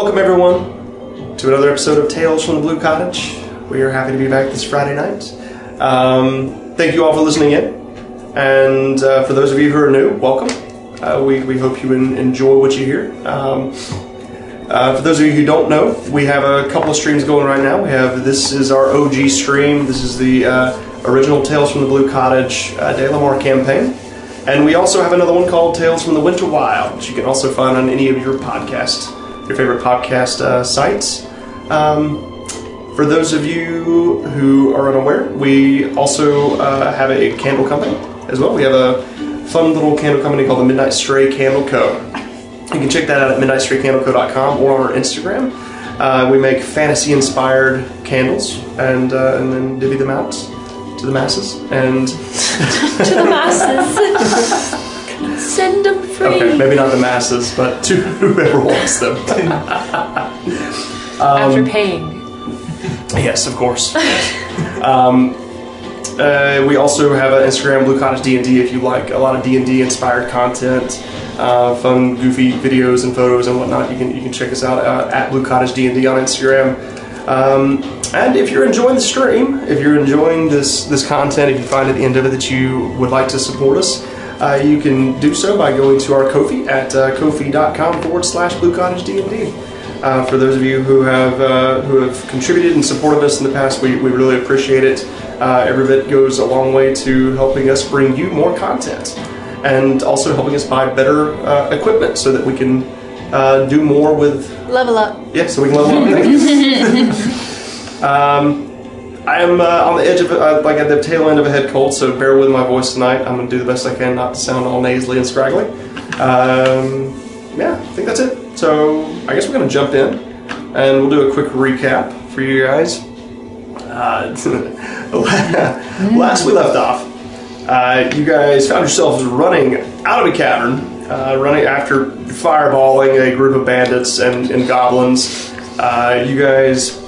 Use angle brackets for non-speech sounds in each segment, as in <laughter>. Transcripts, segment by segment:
Welcome, everyone, to another episode of Tales from the Blue Cottage. We are happy to be back this Friday night. Um, thank you all for listening in. And uh, for those of you who are new, welcome. Uh, we, we hope you en- enjoy what you hear. Um, uh, for those of you who don't know, we have a couple of streams going right now. We have this is our OG stream. This is the uh, original Tales from the Blue Cottage uh, De campaign. And we also have another one called Tales from the Winter Wild, which you can also find on any of your podcast, your favorite podcast uh, sites. Um, for those of you who are unaware, we also uh, have a candle company as well. We have a fun little candle company called the Midnight Stray Candle Co. You can check that out at midnightstraycandleco.com or on our Instagram. Uh, we make fantasy-inspired candles and uh, and then divvy them out to the masses. And <laughs> to the masses. <laughs> Send them free. okay, maybe not the masses, but to <laughs> whoever wants them. <laughs> After paying. Yes, of course. um, uh, we also have an Instagram, Blue Cottage D and D. If you like a lot of D and D inspired content, uh, fun, goofy videos and photos and whatnot, you can you can check us out uh, at Blue Cottage D and D on Instagram. Um, and if you're enjoying the stream, if you're enjoying this this content, if you find at the end of it that you would like to support us, uh, you can do so by going to our Ko-fi at uh, ko-fi.com forward slash Blue Cottage D and D. Uh, for those of you who have uh, who have contributed and supported us in the past, we, we really appreciate it. Uh, every bit goes a long way to helping us bring you more content, and also helping us buy better uh, equipment so that we can uh, do more with Level up. yeah, so we can level up. <laughs> <laughs> Um, I am uh, on the edge of uh, like at the tail end of a head cold, so bear with my voice tonight. I'm going to do the best I can not to sound all nasally and scraggly. Um, yeah, I think that's it. So I guess we're going to jump in, and we'll do a quick recap for you guys. Uh, <laughs> last we left off, uh, you guys found yourselves running out of a cavern, uh, running after fireballing a group of bandits and, and goblins. Uh, you guys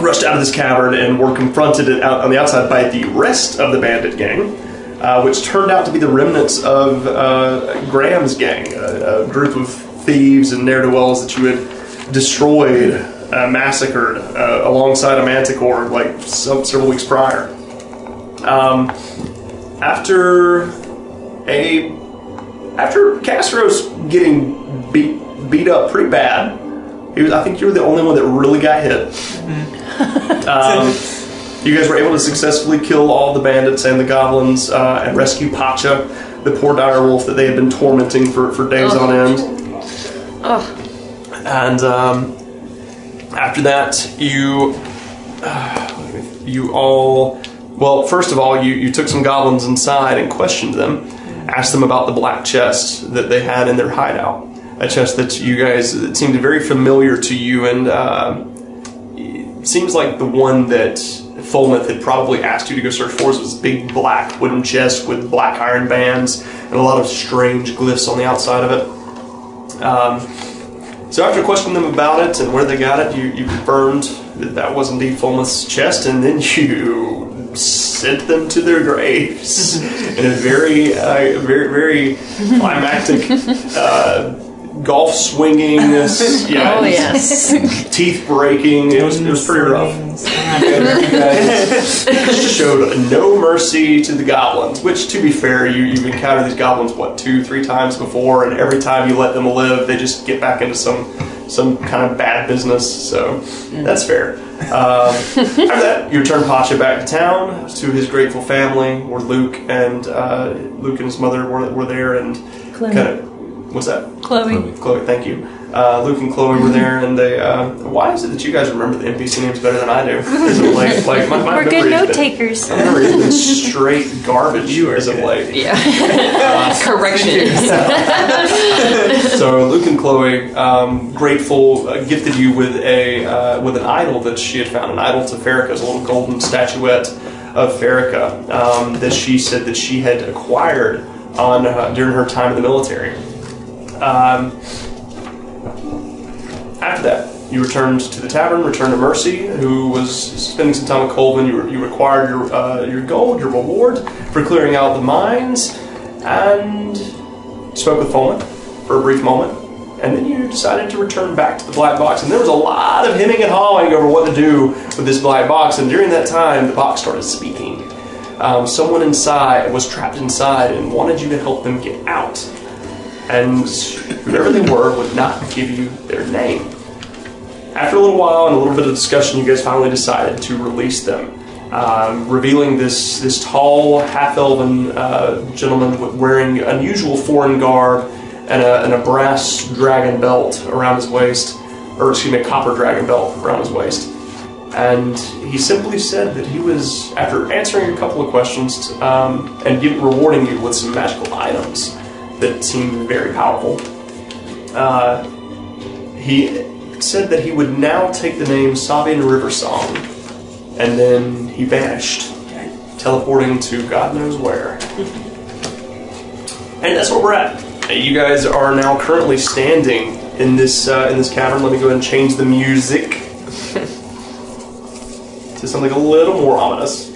rushed out of this cavern and were confronted out on the outside by the rest of the bandit gang, uh, which turned out to be the remnants of uh, Graham's gang, a, a group of thieves and ne'er do wells that you had destroyed, uh, massacred uh, alongside a manticore like some, several weeks prior. Um, after a after Castro's getting beat beat up pretty bad, was, I think you were the only one that really got hit. Um, <laughs> you guys were able to successfully kill all the bandits and the goblins uh, and rescue Pacha, the poor dire wolf that they had been tormenting for, for days on end. Oh, And um, after that, you you all well, first of all, you, you took some goblins inside and questioned them, asked them about the black chest that they had in their hideout. A chest that you guys it seemed very familiar to you, and uh, it seems like the one that Fulmouth had probably asked you to go search for was this big black wooden chest with black iron bands and a lot of strange glyphs on the outside of it. Um, so after questioning them about it and where they got it, you, you confirmed that that was indeed Fulmouth's chest, and then <laughs> you sent them to their graves <laughs> in a very, uh, very, very climactic, uh, golf swinging, <laughs> yeah, oh yes. teeth breaking. It was, it was pretty rough. You guys showed no mercy to the goblins, which, to be fair, you, you've encountered these goblins, what, two, three times before, and every time you let them live, they just get back into some some kind of bad business, so that's fair. Um, after that, you return Pasha back to town to his grateful family, where Luke and uh, Luke and his mother were, were there, and Chloe. kind of what's that? Chloe. Chloe, thank you. Uh, Luke and Chloe were there, and they. Uh, why is it that you guys remember the NPC names better than I do? Is it like, <laughs> like my, my We're good note takers. My memory has been <laughs> straight garbage you as of late. Yeah. <laughs> Correction. So Luke and Chloe, um, grateful, uh, gifted you with a uh, with an idol that she had found, an idol to Farrakha, a little golden statuette of Farrakha um, that she said that she had acquired on uh, during her time in the military. Um, after that, you returned to the tavern, returned to Mercy, who was spending some time with Colvin. You, you required your uh, your gold, your reward for clearing out the mines, and spoke with Fulman for a brief moment. and then you decided to return back to the black box. And there was a lot of hemming and hawing over what to do with this black box. And during that time, the box started speaking. Um, someone inside was trapped inside and wanted you to help them get out. And whoever they were would not give you their name. After a little while and a little bit of discussion, you guys finally decided to release them, um, revealing this this tall, half-elven uh, gentleman wearing unusual foreign garb and a, and a brass dragon belt around his waist, or excuse me, a copper dragon belt around his waist. And he simply said that he was, after answering a couple of questions um, and rewarding you with some magical items that seemed very powerful, uh, he said that he would now take the name Sabian River Song, and then he vanished, teleporting to God knows where. and that's where we're at. You guys are now currently standing in this uh, in this cavern. Let me go ahead and change the music <laughs> to something a little more ominous.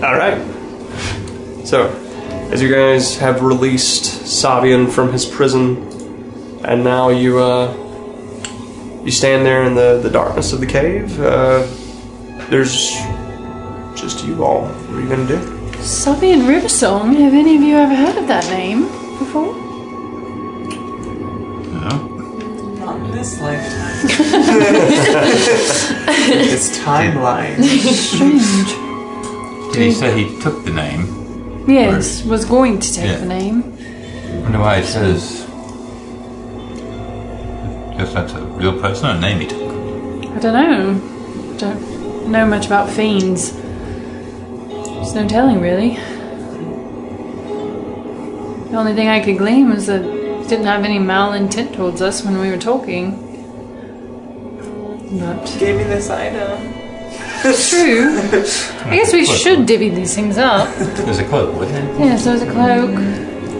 All right. So, as you guys have released Sabian from his prison, and now you uh, you stand there in the, the darkness of the cave. Uh, there's just you all. What are you gonna do? Sabian Riversong. Have any of you ever heard of that name before? No. Not in this <laughs> lifetime. <laughs> it's timeline. Strange. Did he say he took the name? Yes, was going to take Yeah. the name. I wonder why it says. Guess that's a real person or a name he took. I don't know. Don't know much about fiends. There's no telling, really. The only thing I could glean was that he didn't have any malintent towards us when we were talking. But Gave me this item. True. I guess we should divvy these things up. There's a cloak, wasn't it? Yes, there's a cloak,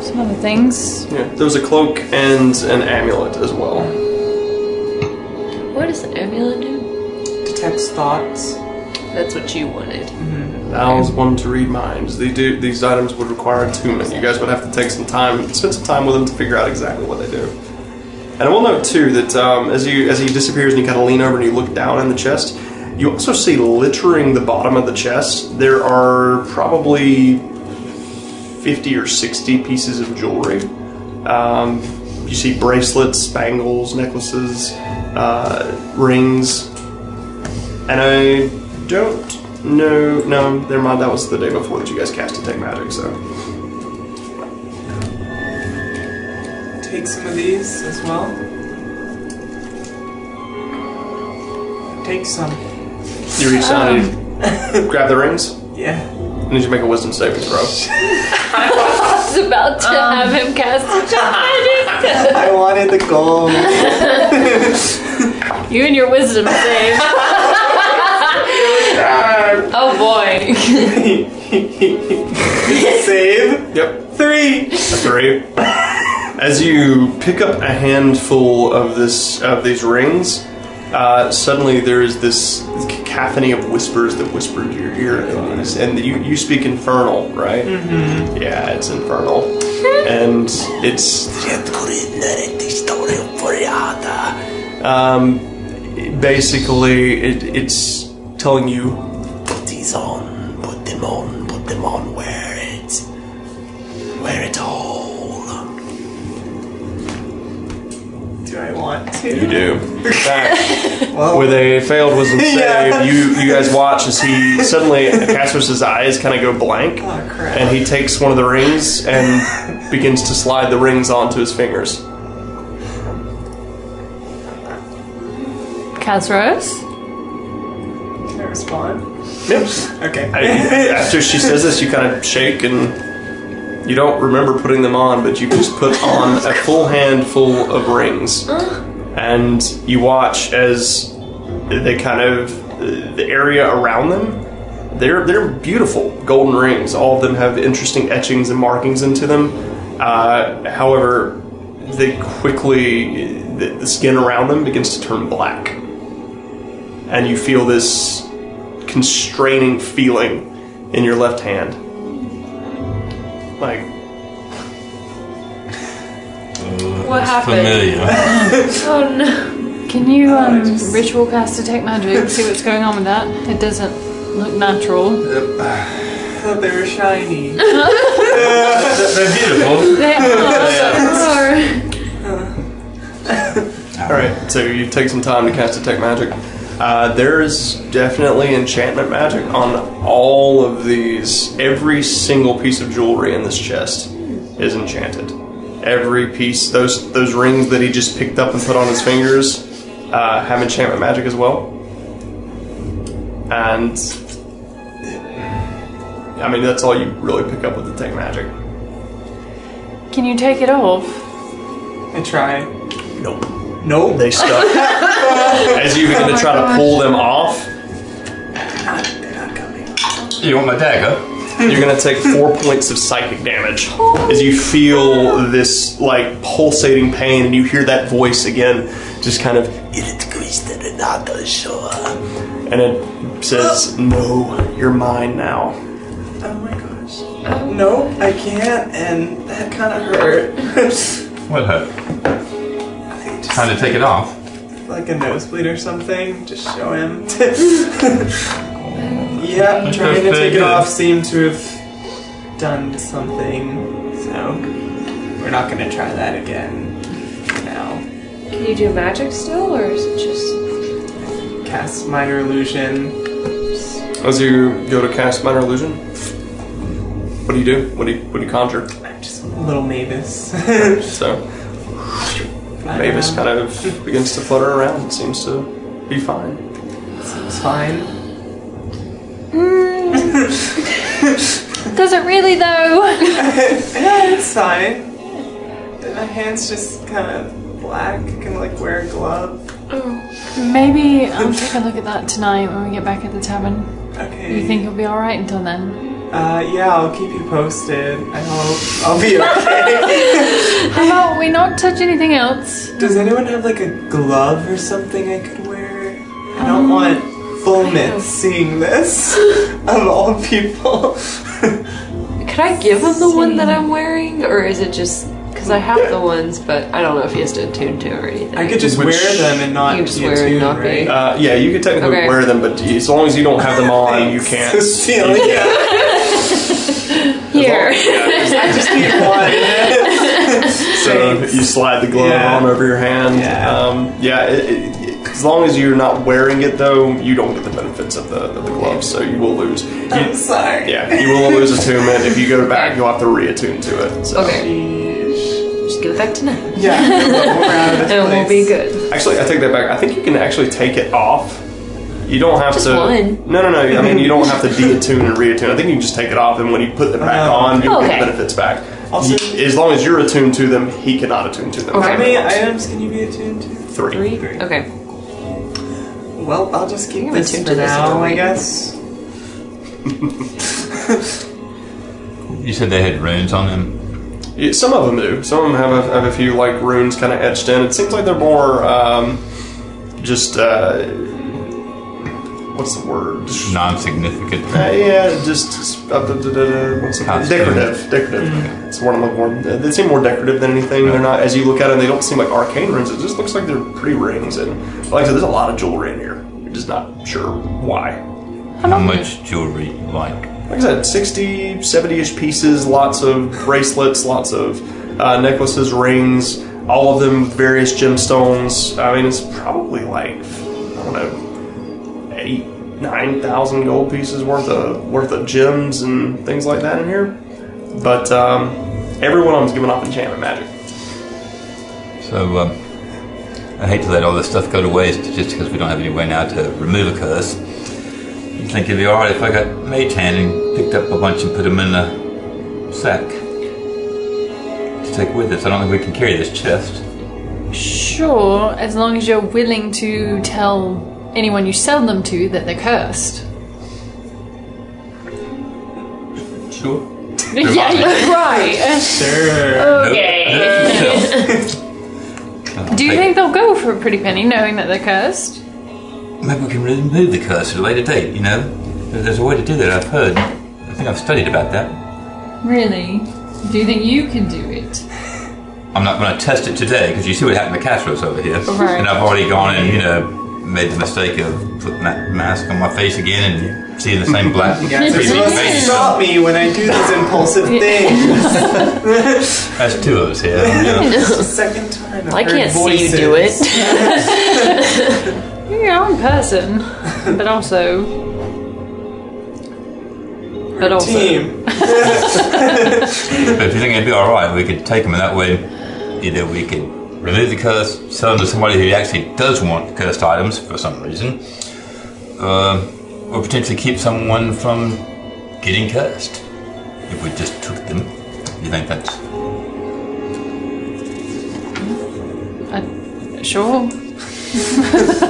some other things. Yeah, there was a cloak and an amulet as well. What does the amulet do? Detects thoughts. That's what you wanted. Al's one to read minds. They do, these items would require attunement. You guys would have to take some time, spend some time with them to figure out exactly what they do. And I will note too that um, as you as he disappears and you kind of lean over and you look down in the chest, you also see littering the bottom of the chest. There are probably fifty or sixty pieces of jewelry. Um, you see bracelets, spangles, necklaces, uh, rings, and I don't know. No, never mind. That was the day before that you guys cast Detect Magic. So Take some of these as well. Take some. You reach down and you grab the rings. Yeah. I need you to make a Wisdom saving throw. I was about to have him cast <laughs> Detect Magic. I wanted the gold. <laughs> You and your wisdom save. <laughs> oh boy. Save. Yep, Three. a three. As you pick up a handful of this of these rings, uh, suddenly there is this cacophony of whispers that whisper into your ear, and, these- and you you speak infernal, right? Mm-hmm. Yeah, it's infernal, <laughs> and it's um, basically it, it's telling you put these on, put them on, put them on, wear it, wear it all. Do I want to? You do. In <laughs> fact, Well, with a failed wisdom save, Yeah. you you guys <laughs> watch as he suddenly Casper's eyes kind of go blank, Oh, crap. and he takes one of the rings and <laughs> begins to slide the rings onto his fingers. Castros? Can I respond? Yep. Okay. I- after she says this, you kind of shake and you don't remember putting them on, but you just put on a full handful of rings, and you watch as they kind of the area around them. They're they're beautiful golden rings. All of them have interesting etchings and markings into them. Uh, however, they quickly the, the skin around them begins to turn black, and you feel this constraining feeling in your left hand, like What happened? Familiar. <laughs> Oh no. Can you um, just- ritual cast detect magic? <laughs> See what's going on with that. It doesn't look natural. I thought they were shiny. <laughs> They're beautiful. They are. All right, so you take some time to cast detect magic. Uh, there is definitely enchantment magic on all of these. Every single piece of jewelry in this chest is enchanted. Every piece, those those rings that he just picked up and put on his fingers, uh, have enchantment magic as well. And I mean, that's all you really pick up with the detect magic. Can you take it off? I try. Nope. Nope. They stuck. <laughs> As you begin to oh try to pull them off, They're not coming. You want my dagger? You're gonna take four points of psychic damage as you feel this like pulsating pain, and you hear that voice again, just kind of and it says, "No, you're mine now." Oh my gosh. No, I can't, and that kind of hurt. <laughs> What hurt? Just Trying to take it off. like a nosebleed or something. Just show him. <laughs> yeah, That's trying to take it off seemed to have done something. So we're not gonna try that again. Now, Can you do magic still, or is it just? cast minor illusion. As you go to cast minor illusion, what do you do? What do you what do you conjure? I'm just a little Mavis. <laughs> So Mavis kind of begins to flutter around. and Seems to be fine. Seems fine. Hmm. Does it really though? <laughs> Yeah, it's fine. My hand's just kind of black. I can like wear a glove. Oh, maybe I'll take a look at that tonight when we get back at the tavern. Okay. You think it'll be alright until then? Uh, yeah, I'll keep you posted. I hope I'll be <laughs> okay. How about we not touch anything else? Does anyone have like a glove or something I could wear? I don't want Fulmit seeing this. <laughs> of all people. <laughs> Could I give him the one that I'm wearing, or is it just because I have the ones, but I don't know if he has to attune to or anything. I could just Which- wear them and not You can just be wear and attuned, not be- right? Uh, yeah, you can technically Okay. wear them, but as long as you don't have them on, you can't. So stealing you it. Here. Yeah, <laughs> I just need one. <laughs> so you slide the glove Yeah. on over your hand. Yeah. Um, yeah it, it, as long as you're not wearing it, though, you don't get the benefits of the, of the glove, so you will lose. You- I'm sorry. yeah, you will lose attunement. If you go back, you'll have to reattune to it. So. Okay. Just give it back to Nat. Yeah, we're out of this And we'll <laughs> be good. Actually, I take that back. I think you can actually take it off. You don't have Just to. one. No, no, no. I mean, you don't have to <laughs> deattune and reattune. I think you can just take it off, and when you put it back Oh, on, you okay. get the benefits back. Also- You- as long as you're attuned to them, he cannot attune to them. Okay. How many items can you be attuned to? Three. Three. Okay. Well, I'll just keep I'm this attuned for to this now. I guess. You said they had runes on them. Yeah, some of them do. Some of them have a, have a few like runes kind of etched in. It seems like they're more um, just uh, what's the word? Non-significant. Uh, yeah, just uh, da- da- da- da- what's the Costume. decorative. Decorative. It's the word I'm looking for. They seem more decorative than anything. They're not. As you look at them, they don't seem like arcane rings. It just looks like they're pretty rings. And like I said, there's a lot of jewelry in here. You're just not sure why. How much jewelry? Like Like I said, 60, 70-ish pieces. Lots of bracelets. Lots of uh, necklaces, rings. All of them with various gemstones. I mean, it's probably like I don't know, eight, nine thousand gold pieces worth of worth of gems and things like that in here. But um, every one of them's giving off enchantment magic. so. Um, I hate to let all this stuff go to waste just because we don't have any way now to remove a curse. You think it'd be alright if I got mage hand and picked up a bunch and put them in a sack to take with us? I don't think we can carry this chest. Sure, as long as you're willing to tell anyone you sell them to that they're cursed. Sure. <laughs> yeah, you're right. Sure. Okay. Do you think they'll go for a pretty penny knowing that they're cursed? Maybe we can remove the curse at a later date, you know? There's a way to do that, I've heard. I think I've studied about that. Really? Do you think you can do it? I'm not going to test it today because you see what happened to Castros over here. Right. And I've already gone and, you know, made the mistake of putting that mask on my face again and seeing the same black <laughs> You guys are supposed to face. stop me when I do those impulsive things. <laughs> <laughs> That's two of us here. Yeah. It's the second time I've I heard can't see you do it. You're your own person, but also. But also. Team. But if you think it'd be alright, we could take them in that way. Either we could remove the curse, sell them to somebody who actually does want cursed items for some reason, uh, or potentially keep someone from getting cursed. If we just took them, you think that's. I, sure. <laughs>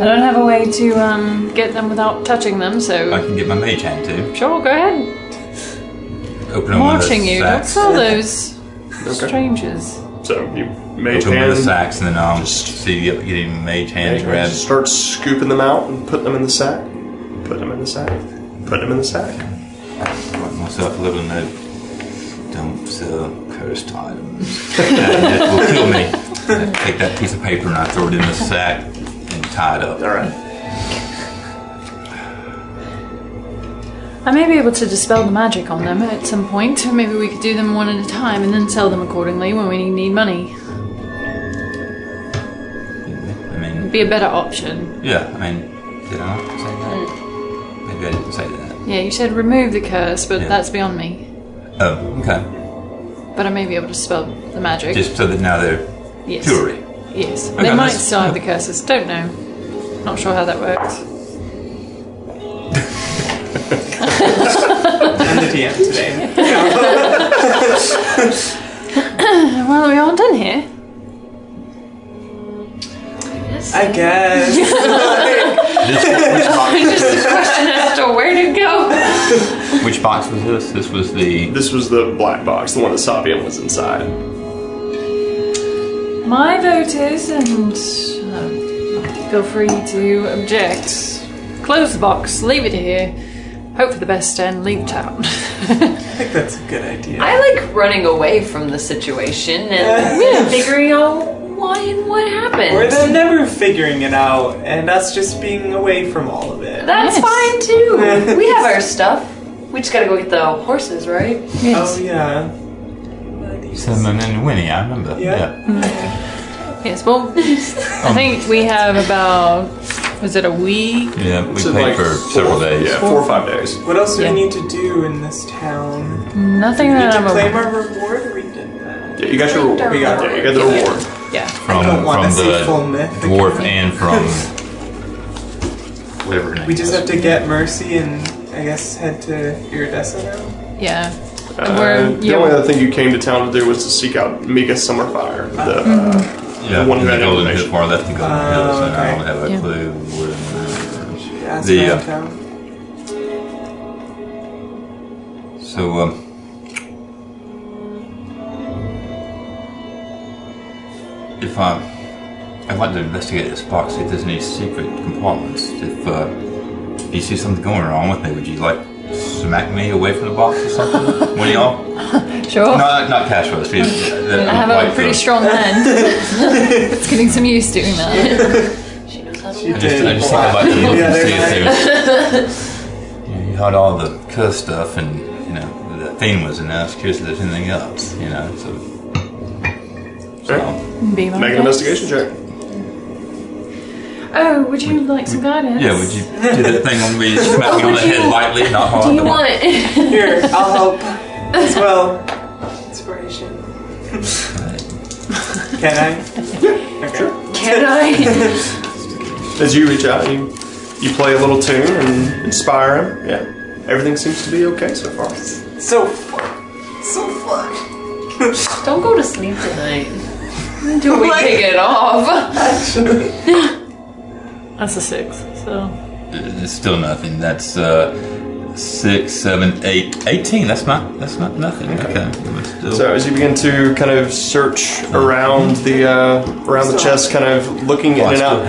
I don't have a way to um, get them without touching them, so. I can get my mage hand too. Sure, go ahead. Open them I'm watching you. Don't sell those Okay. strangers. So you mage Open them with the sacks, and then I'll Just- see you getting mage hand to and grab. start scooping them out and putting them in the sack. Putting them in the sack. Putting them in the sack. Write myself a little note. Don't sell cursed items. <laughs> that will kill me. I take that piece of paper and I throw it in the sack and tie it up. All right. I may be able to dispel the magic on them at some point. Maybe we could do them one at a time and then sell them accordingly when we need money. Be a better option. yeah, I mean, did I say that? Mm. Maybe I didn't say that. Yeah, you said remove the curse, but Yeah. that's beyond me. Oh, okay. But I may be able to spell the magic. Just so that now they're yes. jewelry. Yes. Okay, they might that's- still have the oh. curses. Don't know. Not sure how that works. I'm the DM today. <laughs> Well, are we aren't done here. I guess. <laughs> This, which, box, Just a question as to where to go. <laughs> which box was this? This was the. This was the black box, the one that Sabian was inside. My vote is, and uh, feel free to object. Close the box, leave it here, hope for the best, and leave town. <laughs> I think that's a good idea. I like running away from the situation and figuring out why and what happened. Or them never figuring it out, and us just being away from all of it. That's Yes. fine too. <laughs> we have our stuff. We just gotta go get the horses, right? yes. Oh yeah. Cinnamon and Winnie, I remember. Yeah. Mm-hmm. Yes, well, <laughs> I um, think we have about, was it a week? Yeah, we So, paid like, for four- several days. Yeah, four or five days. What else do Yeah. we need to do in this town? Nothing We that to I'm claim aware our reward, or we did that? Yeah, you got your reward. We got yeah, you got the Yeah. reward. Yeah. From, I don't wanna from see the full myth dwarf again. and from <laughs> whatever her name We just was. have to get Mercy and I guess head to Iridessa now. Yeah. Uh, We're- the yeah. only other thing you came to town to do was to seek out Mika Summerfire, the uh, Yeah, the one who the had golden information. hill, far left the golden Oh, hills, and I okay. don't have a Yeah. clue where. Ask The, around uh, town. So, um, if I, I'd like to investigate this box, see if there's any secret compartments. If uh, you see something going wrong with me, would you like smack me away from the box or something? <laughs> One of y'all? Sure. No, not, not Castros. the- the- I have a pretty the- strong hand. <laughs> it's getting some use doing that. She knows how to She I just, I just think I'd like to look and see if there's. <laughs> You, know, you had all the cuss stuff, and you know the theme was in there. I was curious if there's anything else. You know, so. so Be my Make an investigation check. Oh, would you like some guidance? yeah, would you do that thing when we smack me on the head lightly, not hard? Do you want? Here, I'll help as well. Inspiration. Can I? Okay. Can I? <laughs> As you reach out, you you play a little tune and inspire him. Yeah, everything seems to be okay so far. So far, So far. Don't go to sleep tonight until we take it off. Actually. <laughs> That's a six. So It's still nothing. That's uh, Six, seven, eight, eighteen. That's not. That's not nothing. Okay. But still- So as you begin to kind of search around the uh, around the chest, kind of looking in Oh, and out,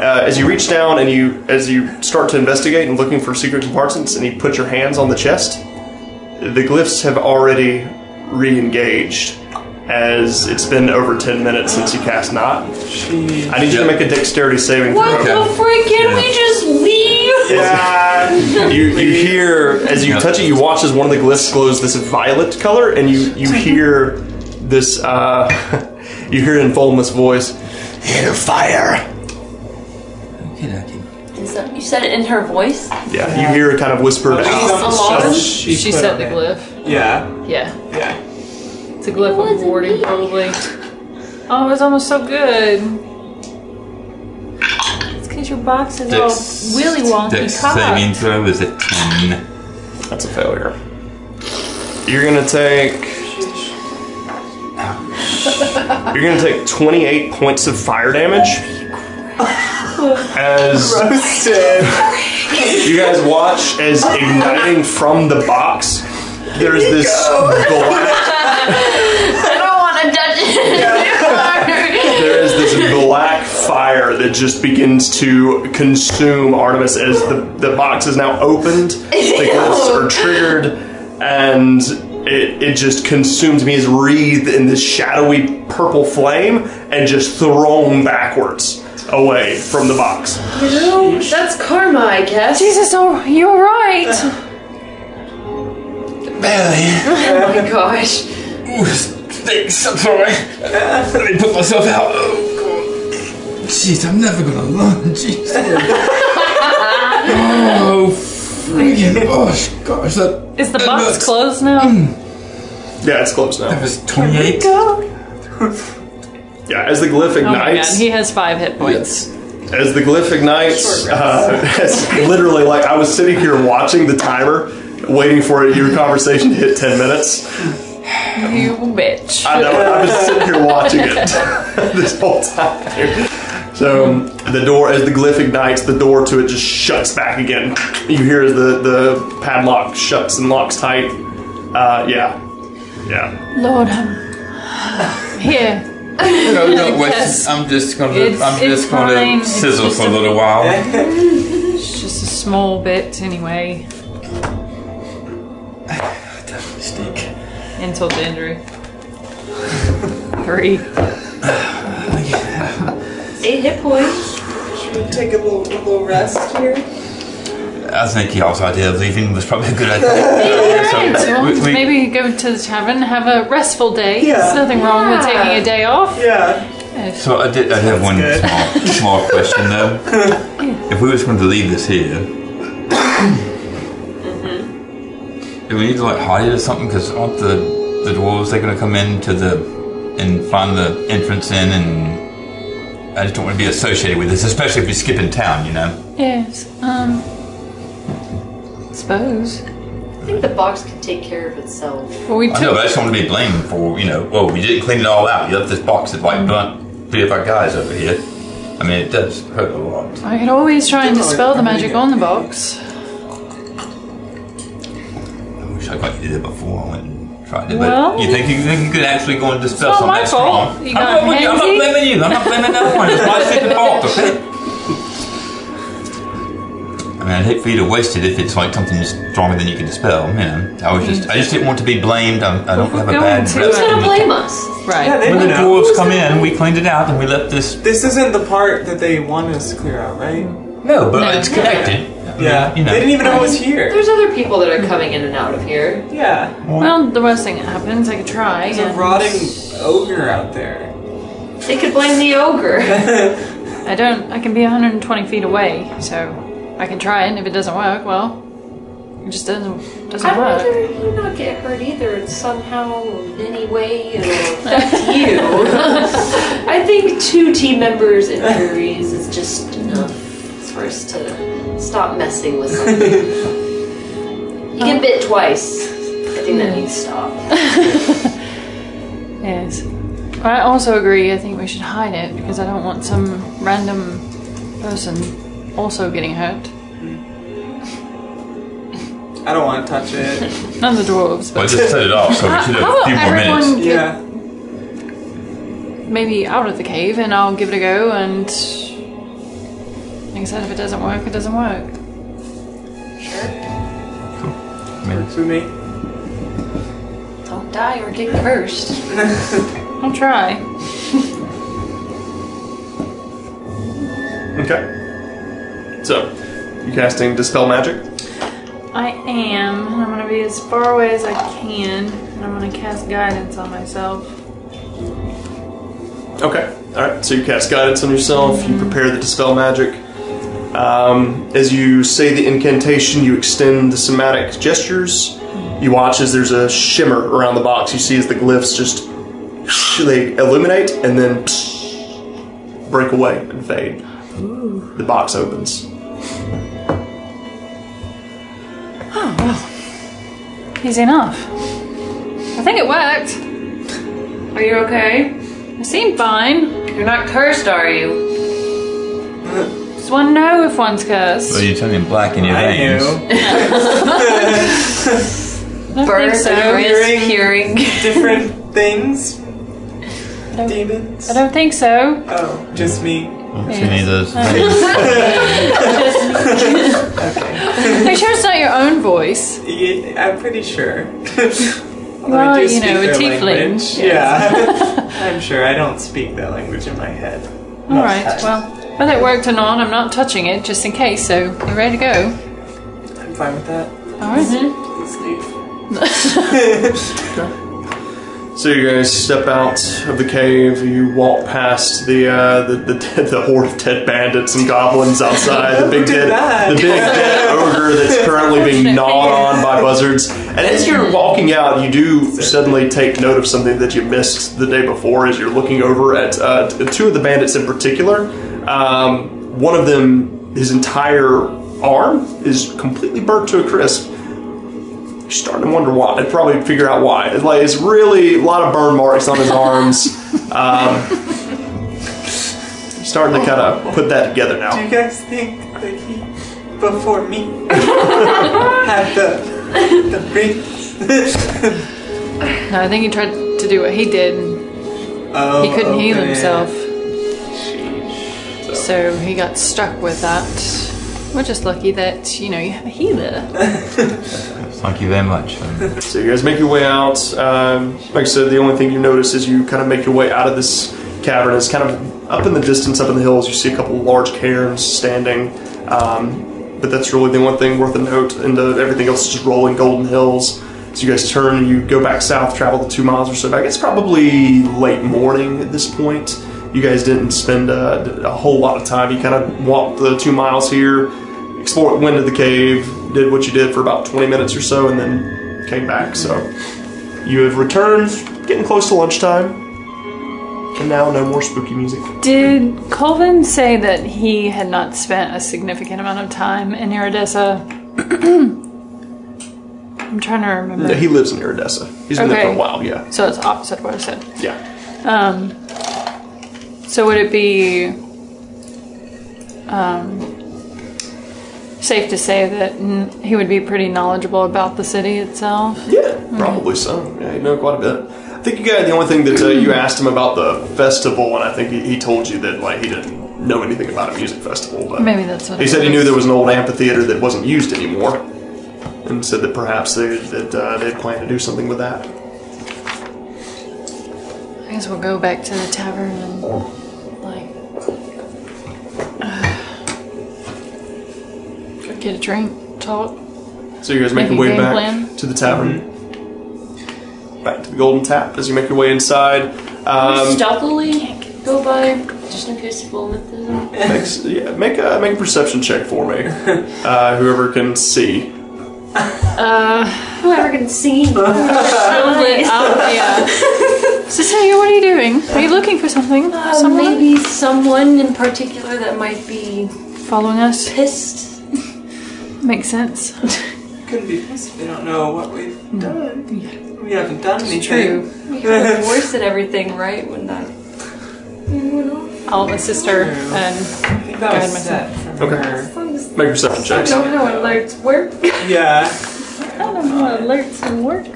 uh, as you reach down and you as you start to investigate and looking for secret compartments, and you put your hands on the chest, the glyphs have already re-engaged. As it's been over ten minutes since you cast not. I need you to make a dexterity saving throw. What throw. the frick? Can we just leave? Yeah. <laughs> You, you hear as you touch it, you watch as one of the glyphs glows this violet color, and you you <laughs> hear this. Uh, <laughs> you hear in Volma's voice, "Hear fire." Okey-dokey. Is that, you said it in her voice? Yeah, you hear it kind of whispered out. Alarm? She, put said the glyph. Yeah. Yeah. Yeah. It's a glyph of warding, probably. Oh, it was almost so good. It's because your box is all Dex- willy wonky Dex cocked. saving throw is a ten. That's a failure. You're gonna take. You're gonna take 28 points of fire damage. As Roasted. you guys watch as igniting from the box, there's this black I don't want to touch it. there is this black fire that just begins to consume Artemis as the, the box is now opened, the glyphs are triggered, and it, it just consumes me as wreathed in this shadowy purple flame and just thrown backwards away from the box. That's karma, I guess. Jesus, oh, you're right. Barely. Oh my gosh. Ooh, stinks. I'm sorry. Let me put myself out. Oh, God. Jeez, I'm never gonna learn. Jeez. oh, freaking. Oh, gosh. That, Is the that box looks- closed now? Yeah, it's closed now. That was 28. Yeah, as the glyph ignites. Oh my god, ignites, he has five hit points. as the glyph ignites, uh, it's <laughs> literally like I was sitting here watching the timer, waiting for your conversation to hit 10 minutes. <laughs> You bitch. I know. I was sitting here <laughs> watching it <laughs> this whole time. So the door, as the glyph ignites, the door to it just shuts back again. You hear as the the padlock shuts and locks tight. Uh, yeah, yeah. Lord, um, here. No, no, wait. Yes. I'm just gonna. It's- I'm it's just gonna fine. It's sizzle just for a a- little while. It's just a small bit anyway. <sighs> Stink. Insult to injury. Three. Eight hit points. Should we take a little, a little rest here? I think y'all's idea of leaving was probably a good idea. <laughs> Alright, well, we- we- maybe go to the tavern, have a restful day. Yeah. There's nothing wrong with taking a day off. Yeah. So I did. I have one good. small, small <laughs> question though. if we was going to leave this here, do we need to like hide it or something? Because aren't the the dwarves they're going to come into the and find the entrance in, and I just don't want to be associated with this, especially if we skip in town. You know. Yes. Um. Suppose. I think the box can take care of itself. Well, we I know, but I just don't want to be blamed for you know. Oh, we didn't clean it all out. You left this box that like burnt three of our guys over here. I mean, it does hurt a lot. I could always try and dispel the magic on the box. I wish I got you there before I went and tried it. Well- but you think you think you could actually go and dispel It's something my that fault. strong? You I'm, got not, I'm not blaming you. I'm not blaming no one. It's my <laughs> stupid fault. Okay. I mean, I'd hate for you to waste it if it's like something stronger than you can dispel. You know, I was just, I just didn't want to be blamed. I'm, I don't have a bad to, rep. Who's gonna in the- blame us? Right. Yeah, they When the know. dwarves Who's come gonna- in, we cleaned it out and we left this. This isn't the part that they want us to clear out, right? No, but No. it's connected. I mean, Yeah. you know. They didn't even know I was here. There's other people that are coming in and out of here. Yeah. well, the worst thing that happens, I could try. There's a and- rotting ogre out there. They could blame the ogre. <laughs> I don't. I can be 120 feet away, so I can try it. And if it doesn't work, well, it just doesn't doesn't I'd work. rather you not get hurt either. And somehow, in any way, it'll <laughs> affect you. <laughs> I think two team members' injuries is just enough for us to stop messing with <laughs> something. You get bit twice. I think that needs to stop. <laughs> Yes. I also agree. I think we should hide it because I don't want some random person also getting hurt. I don't want to touch it. <laughs> None of the dwarves, Well, I but just set it off, so we How- should have a few more everyone- minutes. Yeah. maybe out of the cave and I'll give it a go and like said, if it doesn't work, it doesn't work. Sure. Cool. Works with me. Don't die or get cursed. <laughs> I'll try. <laughs> Okay. So, you casting Dispel Magic? I am. I'm gonna be as far away as I can, and I'm gonna cast guidance on myself. Okay. Alright, so you cast Guidance on yourself, you mm-hmm. prepare the Dispel Magic. Um, as you say the incantation, you extend the somatic gestures. You watch as there's a shimmer around the box. You see as the glyphs just they illuminate and then break away and fade. The box opens. Oh well, easy enough. I think it worked. Are you okay? It seem fine. You're not cursed, are you? Just want know if one's cursed. Well, you're turning black in your I veins. knew. I don't Burn think so. Hearing- hearing. Different <laughs> things. don't- Demons. I don't think so. Oh, just me. See any of those veins? Are you sure it's not your own voice? Yeah, I'm pretty sure. <laughs> Well, I you know, a their tiefling. language. Yeah. <laughs> I'm sure I don't speak that language in my head. All right. Well, whether it worked or not, I'm not touching it just in case. So you ready to go? I'm fine with that. All right. Please leave. <laughs> So you guys step out of the cave. You walk past the uh, the, the <laughs> the horde of dead bandits and goblins outside. The <laughs> big dead that. the big dead ogre that's currently being gnawed on by buzzards. And as you're walking out, you do suddenly take note of something that you missed the day before. As you're looking over at uh, two of the bandits in particular, um, one of them, his entire arm is completely burnt to a crisp. You're starting to wonder why. I'd probably figure out why. It's like it's really a lot of burn marks on his arms. <laughs> Um, starting to kind of put that together now. Do you guys think that he, before me, <laughs> had the the rings? <laughs> I think he tried to do what he did. Oh, He couldn't heal okay. himself, Sheesh. So he got stuck with that. We're just lucky that you know you have a healer. <laughs> Thank you very much. So you guys make your way out. Um, like I said, the only thing you notice is you kind of make your way out of this cavern. It's kind of up in the distance, up in the hills. You see a couple large cairns standing. Um, but that's really the one thing worth a note. And the, everything else is just rolling golden hills. So you guys turn and you go back south, travel the two miles or so back. It's probably late morning at this point. You guys didn't spend a, a whole lot of time. You kind of walked the two miles here, explored, went to the cave, did what you did for about 20 minutes or so, and then came back. So you have returned, getting close to lunchtime, and now no more spooky music. Did Colvin say that he had not spent a significant amount of time in Iridessa? <clears throat> I'm trying to remember. Yeah, he lives in Iridessa. He's been there for a while, yeah. so it's opposite of what I said. Yeah. Um, so would it be um, safe to say that n- he would be pretty knowledgeable about the city itself? Yeah, probably so. Yeah, you know quite a bit. I think you got the only thing that uh, you asked him about the festival, and I think he, he told you that like he didn't know anything about a music festival, but Maybe that's what he said he knew there was an old amphitheater that wasn't used anymore, and said that perhaps they that uh, they plan to do something with that. I guess we'll go back to the tavern and get a drink, talk. So you guys make Make your way back plan? to the tavern, back to the Golden Tap. As you make your way inside, um, Stealthily go by just in case of mythism. makes, yeah, make a make a perception check for me. <laughs> Uh, whoever can see. Uh, Whoever can see. <laughs> Probably, um, yeah. <laughs> Cecilia, what are you doing? Are you looking for something? Uh, Someone maybe someone in particular that might be following us? pissed. Makes sense. Couldn't be pissed if they don't know what we've mm. done. We haven't done anything. True. We heard the worst at everything, right? When that. Mm-hmm. I'll assist her and I think that Guide was myself. set from Okay. her. Make a perception check. No, no one learns work. Yeah. my alerts and work.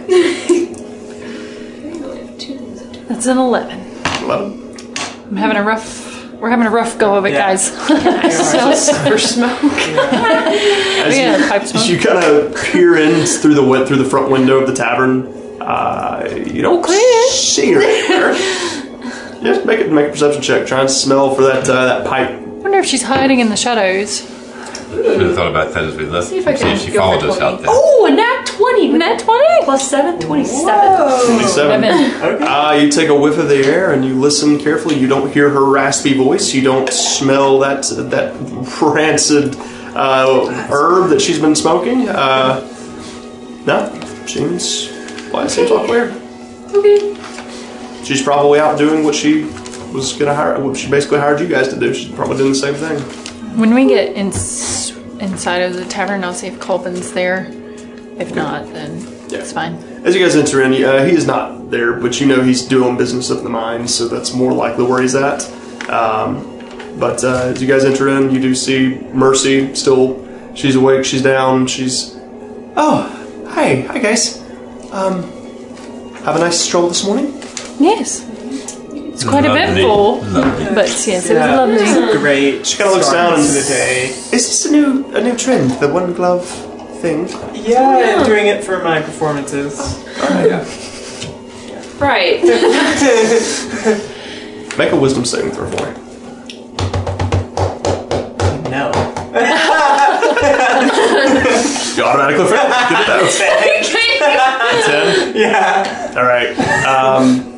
That's an 11. Eleven. I'm having a rough. We're having a rough go of it, Yeah. guys. <laughs> <laughs> For smoke. <laughs> As Yeah, you, pipe smoke. as you kind of peer in through the win- through the front window of the tavern, uh, you don't clear. see her anywhere. Just make it make a perception check. Try and smell for that uh, that pipe. I wonder if she's hiding in the shadows. Should have thought about that as we left. See if I can she go followed for us 20. out there. Oh, a nat 20. Net 20? Plus 7, 27. Twenty-seven. Eleven. Uh, you take a whiff of the air and you listen carefully. You don't hear her raspy voice. You don't smell that that rancid uh, herb that she's been smoking. Uh, no, seems well, it seems all clear. Okay. She's probably out doing what she was gonna hire. What she basically hired you guys to do. She's probably doing the same thing. When we get in, inside of the tavern, I'll see if Colvin's there. If not, then Yeah. it's fine. As you guys enter in, uh, he is not there, but you know he's doing business at the mine, so that's more likely where he's at. Um, but uh, as you guys enter in, you do see Mercy still. She's awake. She's down. She's. Oh, hi, hi guys. Um, have a nice stroll this morning. Yes. It's quite Lovely. eventful. Lovely. But yes, it Yeah. was lovely. Great. She kinda looks down and- to the day. Is this a new a new trend? The one glove thing? Yeah, I'm doing it for my performances. Right. <laughs> Make a wisdom saving throw for me. No. <laughs> You automatically fail. Good to know. Ten. Yeah. All right. Um,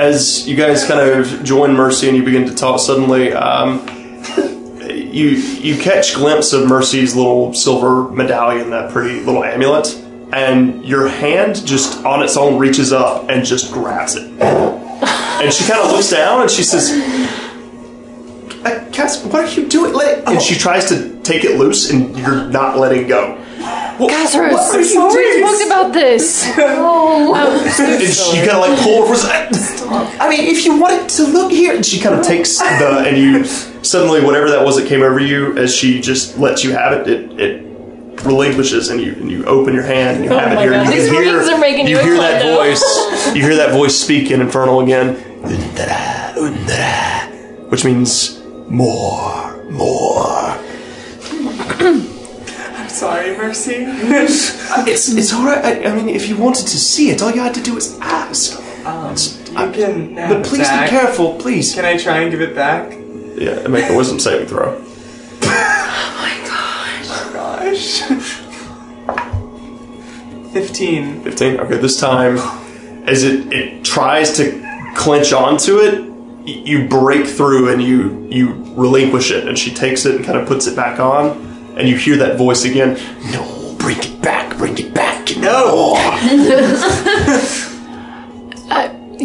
as you guys kind of join Mercy and you begin to talk, suddenly um, you you catch glimpse of Mercy's little silver medallion, that pretty little amulet, and your hand just on its own reaches up and just grabs it. And she kind of looks down and she says, "Cass, what are you doing?" Let it. And she tries to take it loose, and you're not letting go. What, Casarus, what are you we doing? talked about this. oh, and she kind of like pull her for I mean, if you wanted to look here, and she kind of takes the and you suddenly whatever that was that came over you as she just lets you have it, it, it relinquishes and you and you open your hand and you have oh it my here. God. and You These can hear rings are making you you hear that excited. voice. <laughs> You hear that voice speak in infernal again, Undra, Undra, which means more, more. Sorry, Mercy. <laughs> It's it's all right. I, I mean, if you wanted to see it, all you had to do was ask. Um, It's- you can have But please back. be careful, please. Can I try and give it back? Yeah, make a wisdom saving throw. <laughs> Oh my gosh. 15. 15. Okay, this time, as it, it tries to clench onto it, you break through and you, you relinquish it, and she takes it and kind of puts it back on, and you hear that voice again No, bring it back, bring it back. No! <laughs>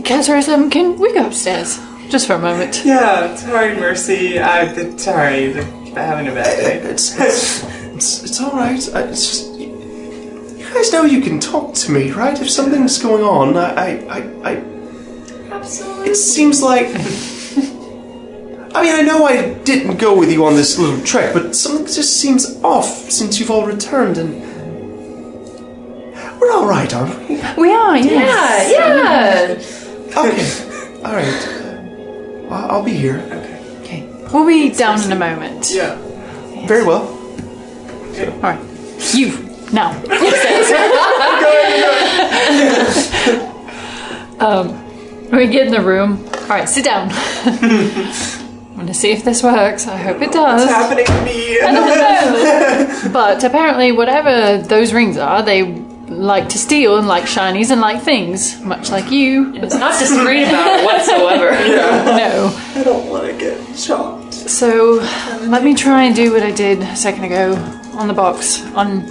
Casarus, um, can we go upstairs? Just for a moment. Yeah, sorry, Mercy. I'm sorry. I'm having a bad day. It's, it's, it's, it's alright. I- It's just. You guys know you can talk to me, right? If something's going on, I. I, I, I Absolutely. It seems like. I mean, I know I didn't go with you on this little trek, but something just seems off since you've all returned, and. We're alright, aren't we? We are, yes. Yeah, yeah. Okay. alright. I'll, I'll be here. Okay. Okay. We'll be down in a moment. Yeah. Very well. Alright. You, now. <laughs> um, we get in the room. Alright, sit down. <laughs> I'm gonna see if this works. I hope it does. What's happening to me? I don't know. <laughs> but apparently, whatever those rings are, they like to steal and like shinies and like things, much like you. It's not disagreeing about it whatsoever. <laughs> No. <laughs> I don't want to get chopped. So let me try and do what I did a second ago on the box on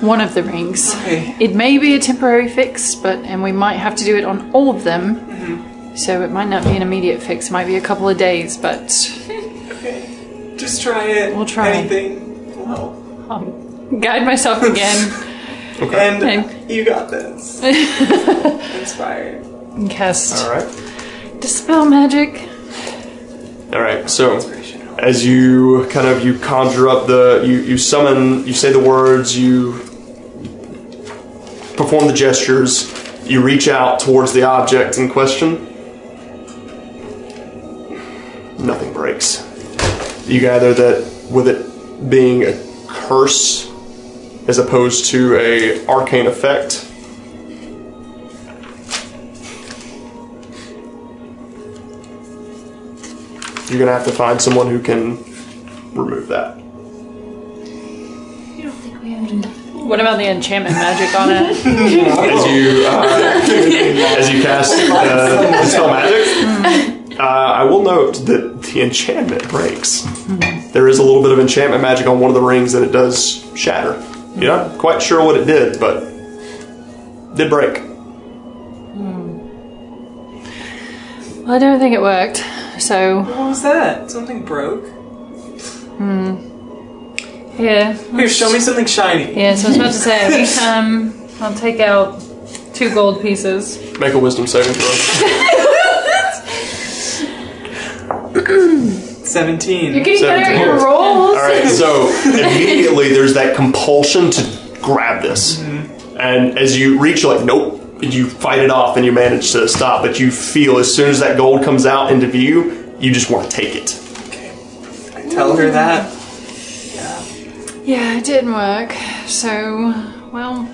one of the rings. Okay. It may be a temporary fix, but and we might have to do it on all of them. Mm-hmm. So it might not be an immediate fix. It might be a couple of days, but Okay. Just try it. We'll try. Anything. Well. I'll guide myself again <laughs> And And- you got this. <laughs> Inspired. and cast Alright. dispel magic. Alright, so. As you kind of you conjure up the you, you summon you say the words you perform the gestures. You reach out towards the object in question. Nothing breaks. You gather that with it being a curse as opposed to a arcane effect, you're gonna have to find someone who can remove that. What about the enchantment magic on it? <laughs> as you uh, <laughs> as you cast uh, dispel magic. <laughs> Uh, I will note that the enchantment breaks. There is a little bit of enchantment magic on one of the rings, and it does shatter. You're not quite sure what it did, but did break. Well, I don't think it worked. So What was that? Something broke? here, Here, show me something shiny. yeah. So I was about to say, <laughs> um, I'll take out two gold pieces. Make a wisdom saving throw. <laughs> 17. You're getting better at your Seventeen. rolls. All right, so immediately there's that compulsion to grab this, mm-hmm. and as you reach, you're like, nope. You fight it off and you manage to stop, but you feel as soon as that gold comes out into view, you just want to take it. I tell her that. Yeah. Yeah, it didn't work. So, well,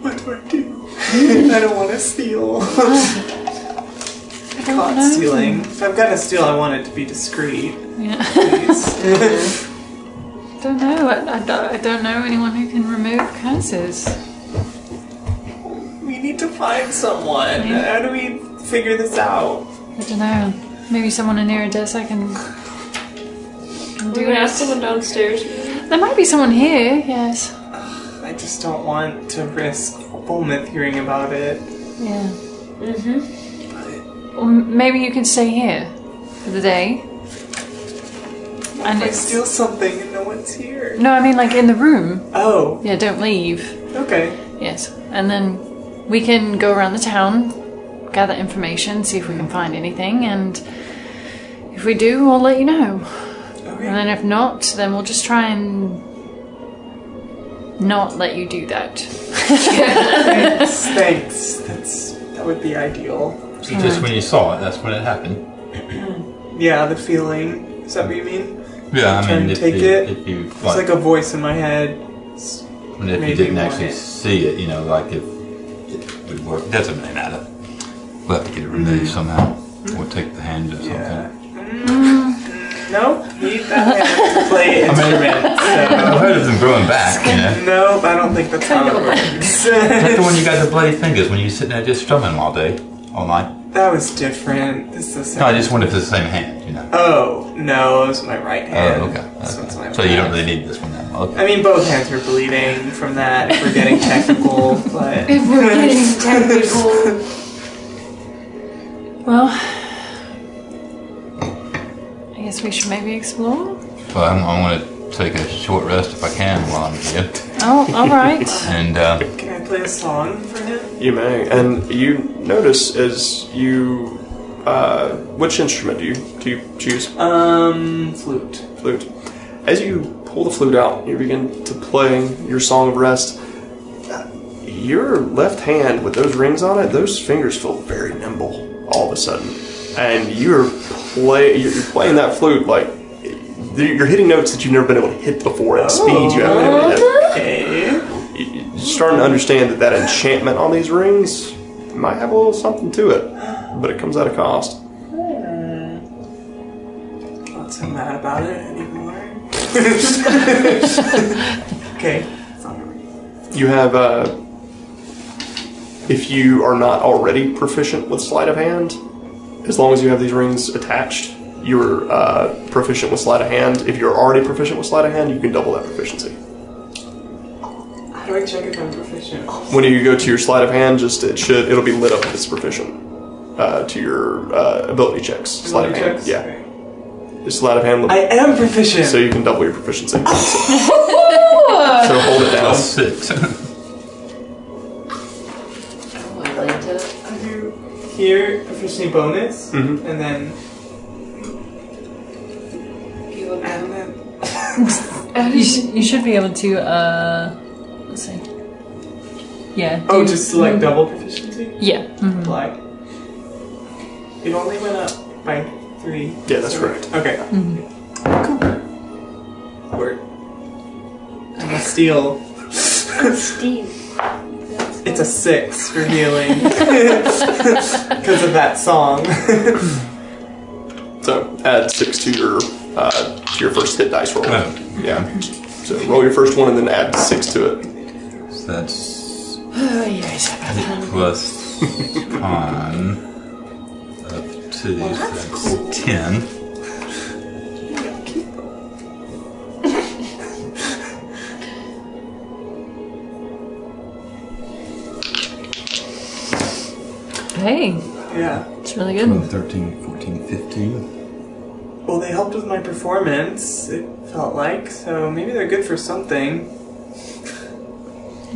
What do I do? <laughs> I don't want to steal. <laughs> I don't Caught know. stealing. If I'm gonna steal, I want it to be discreet. Yeah. Please. <laughs> <laughs> don't know. I, I, don't- I don't know anyone who can remove curses. we need to find someone. How do we figure this out? I don't know. Maybe someone in Iridessa can, can Do do you ask someone downstairs? There might be someone here. Yes. I just don't want to risk Bullmouth hearing about it. Yeah. Mm-hmm. Or maybe you can stay here for the day. And if I it's steal something and no one's here. no, I mean like in the room. Oh, Yeah, don't leave. okay. Yes, and then we can go around the town, gather information, see if we can find anything, and if we do, we'll let you know. Okay. And then if not, then we'll just try and not let you do that. <laughs> thanks, <laughs> thanks. That's that would be ideal. So just when you saw it, that's when it happened. <clears throat> Yeah, the feeling. Is that what you mean? Yeah, I Trying mean, if take you, it? if you It's like, like a voice in my head. and if you didn't actually it. see it, you know, like if it would work, doesn't really matter. We'll have to get it removed somehow, or take the hand or something. Yeah. Mm, no, need that hand to play <laughs> instruments. I've So. heard of them growing back, you know. <laughs> Nope, I don't think that's how it works. Is that the one you got the bloody fingers when you're sitting there just strumming all day, all night? that was different. This is the same. No, I just wonder if it's the same hand, you know. Oh no, it was my right oh, hand. Oh, okay. This one's my okay. So you don't left. really need this one then. Okay. I mean, both hands are bleeding from that. If we're getting technical, <laughs> but If we're getting <laughs> technical, Well, I guess we should maybe explore. Well, I'm, I'm going to take a short rest if I can while I'm here. Oh, all right. <laughs> And uh, can I play a song for him? You may, and you notice as you, uh, which instrument do you do you choose? Um, flute. Flute. As you pull the flute out, you begin to play your song of rest. Your left hand with those rings on it, those fingers feel very nimble all of a sudden, and you're play you're playing that flute like you're hitting notes that you've never been able to hit before at speeds you haven't been able to hit. Okay. You're starting to understand that that enchantment on these rings might have a little something to it, but it comes at a cost. Not so mad about it anymore. <laughs> okay. You have, uh, if you are not already proficient with sleight of hand, as long as you have these rings attached, you're uh, proficient with sleight of hand. If you're already proficient with sleight of hand, you can double that proficiency. How do I check if I'm proficient? When you go to your sleight of hand, just it should it'll be lit up as proficient uh, to your uh, ability checks. Sleight of hand, Checks? yeah. Okay. Your sleight of hand, will, I am proficient. so you can double your proficiency. <laughs> so hold it down. plus six. Atlanta. <laughs> I do here proficiency bonus, Mhm. and then <laughs> You, sh- you should be able to. Uh, let's see. Yeah. Oh, do- just select double proficiency? Yeah. mhm. Apply. It only went up by three. Yeah, that's correct. Okay. Cool. Word. I'm a steal. Steve. It's a six for healing. <laughs> Because of that song. <laughs> So add six to your uh, to your first hit dice roll. Oh. Yeah. So roll your first one and then add six to it. So that's Oh, yes. eight plus con up to that's ten. Hey, yeah. it's really 12, good. 13, 14, 15. Well, they helped with my performance, it felt like, so maybe they're good for something.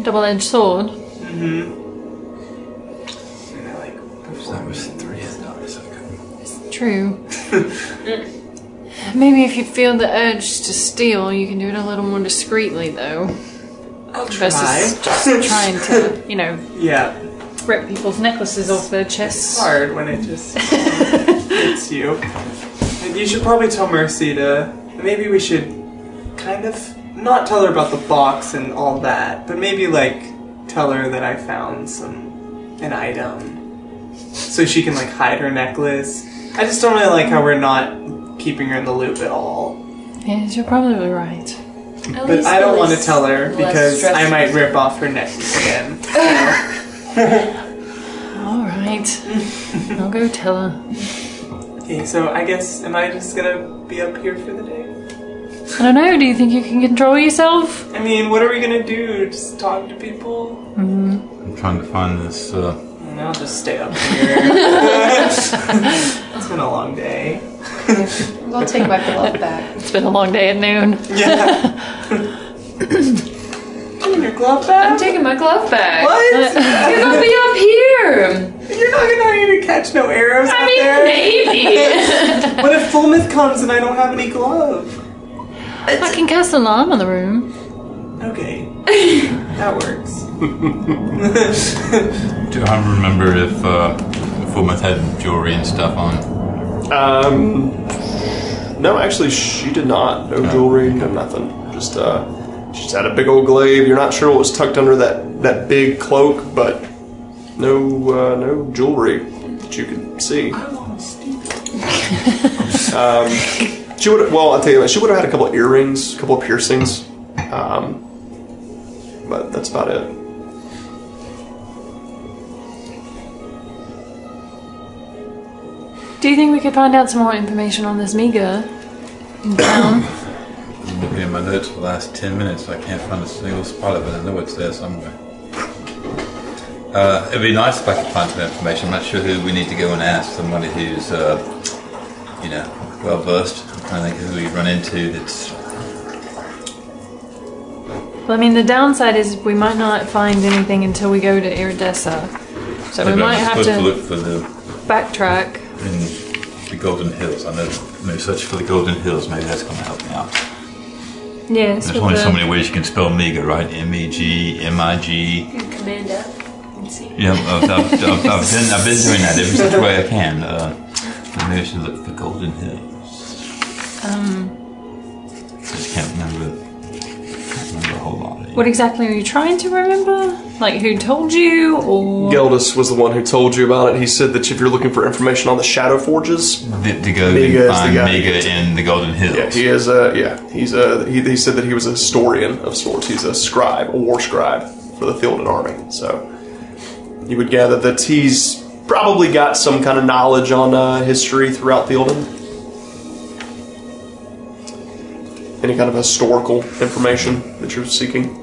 Double edged sword. Mm-hmm. And I like So that was performance. three of those. Okay. True. <laughs> Maybe if you feel the urge to steal, you can do it a little more discreetly, though. I'll Versus try. just <laughs> trying to, you know, yeah. rip people's necklaces off their It's chests. hard when it just <laughs> hits you. And you should probably tell Mercy to. Maybe we should kind of not tell her about the box and all that, but maybe like tell her that I found some an item, so she can like hide her necklace. I just don't really like how we're not keeping her in the loop at all. Yes, you're probably right. At But least I don't want to tell her less because I stressful. might rip off her necklace again. <laughs> All right. I'll go tell her. Okay, so I guess am I just gonna be up here for the day? I don't know. Do you think you can control yourself? I mean, what are we gonna do? Just talk to people? I'm trying to find this. Uh, And I'll just stay up here. <laughs> it's been a long day. I'll take my glove back. <laughs> It's been a long day at noon. Yeah. <laughs> taking your glove back? I'm taking my glove back. What? You're gonna be up here. You're not gonna need to catch no arrows I out mean, there. maybe. <laughs> What if Fullmouth comes and I don't have any glove? I can cast alarm on the room. Okay. <laughs> that works. <laughs> do I remember if uh, Fullmouth had jewelry and stuff on? Um, no, actually, she did not. No jewelry, no nothing. Just uh, she just had a big old glaive. You're not sure what was tucked under that that big cloak, but no uh, no jewelry that you could see. um, she would well, I'll tell you what. She would have had a couple of earrings, a couple of piercings, um, but that's about it. Do you think we could find out some more information on this Miga in town? <coughs> I'm looking at my notes for the last 10 minutes. I can't find a single spot of it. I know it's there somewhere. Uh, it'd be nice if I could find some information. I'm not sure who we need to go and ask. Somebody who's, uh, you know, well versed. I'm trying to think of who we run into that's. well, I mean, the downside is we might not find anything until we go to Iridessa. So we might have to to look for the backtrack. in the Golden Hills. I know maybe search for the Golden Hills. Maybe that's going to help me out. Yes. There's only the- so many ways you can spell Mega, right? M E G M I G. Command F. Yeah, I've, I've, I've, I've been I've been doing that every such way I can. Uh, so maybe I should look for Golden Hills. Um, I just can't remember. Can't remember a whole lot. Of what exactly are you trying to remember? Like who told you, or Geldus was the one who told you about it. He said that if you're looking for information on the Shadow Forges, to, to go Mega and find. Mega in the Golden Hills. Yeah, he is a yeah. He's a he, he said that he was a historian of sorts. He's a scribe, a war scribe for the Theoden army. So you would gather that he's probably got some kind of knowledge on uh, history throughout Theoden. Any kind of historical information that you're seeking?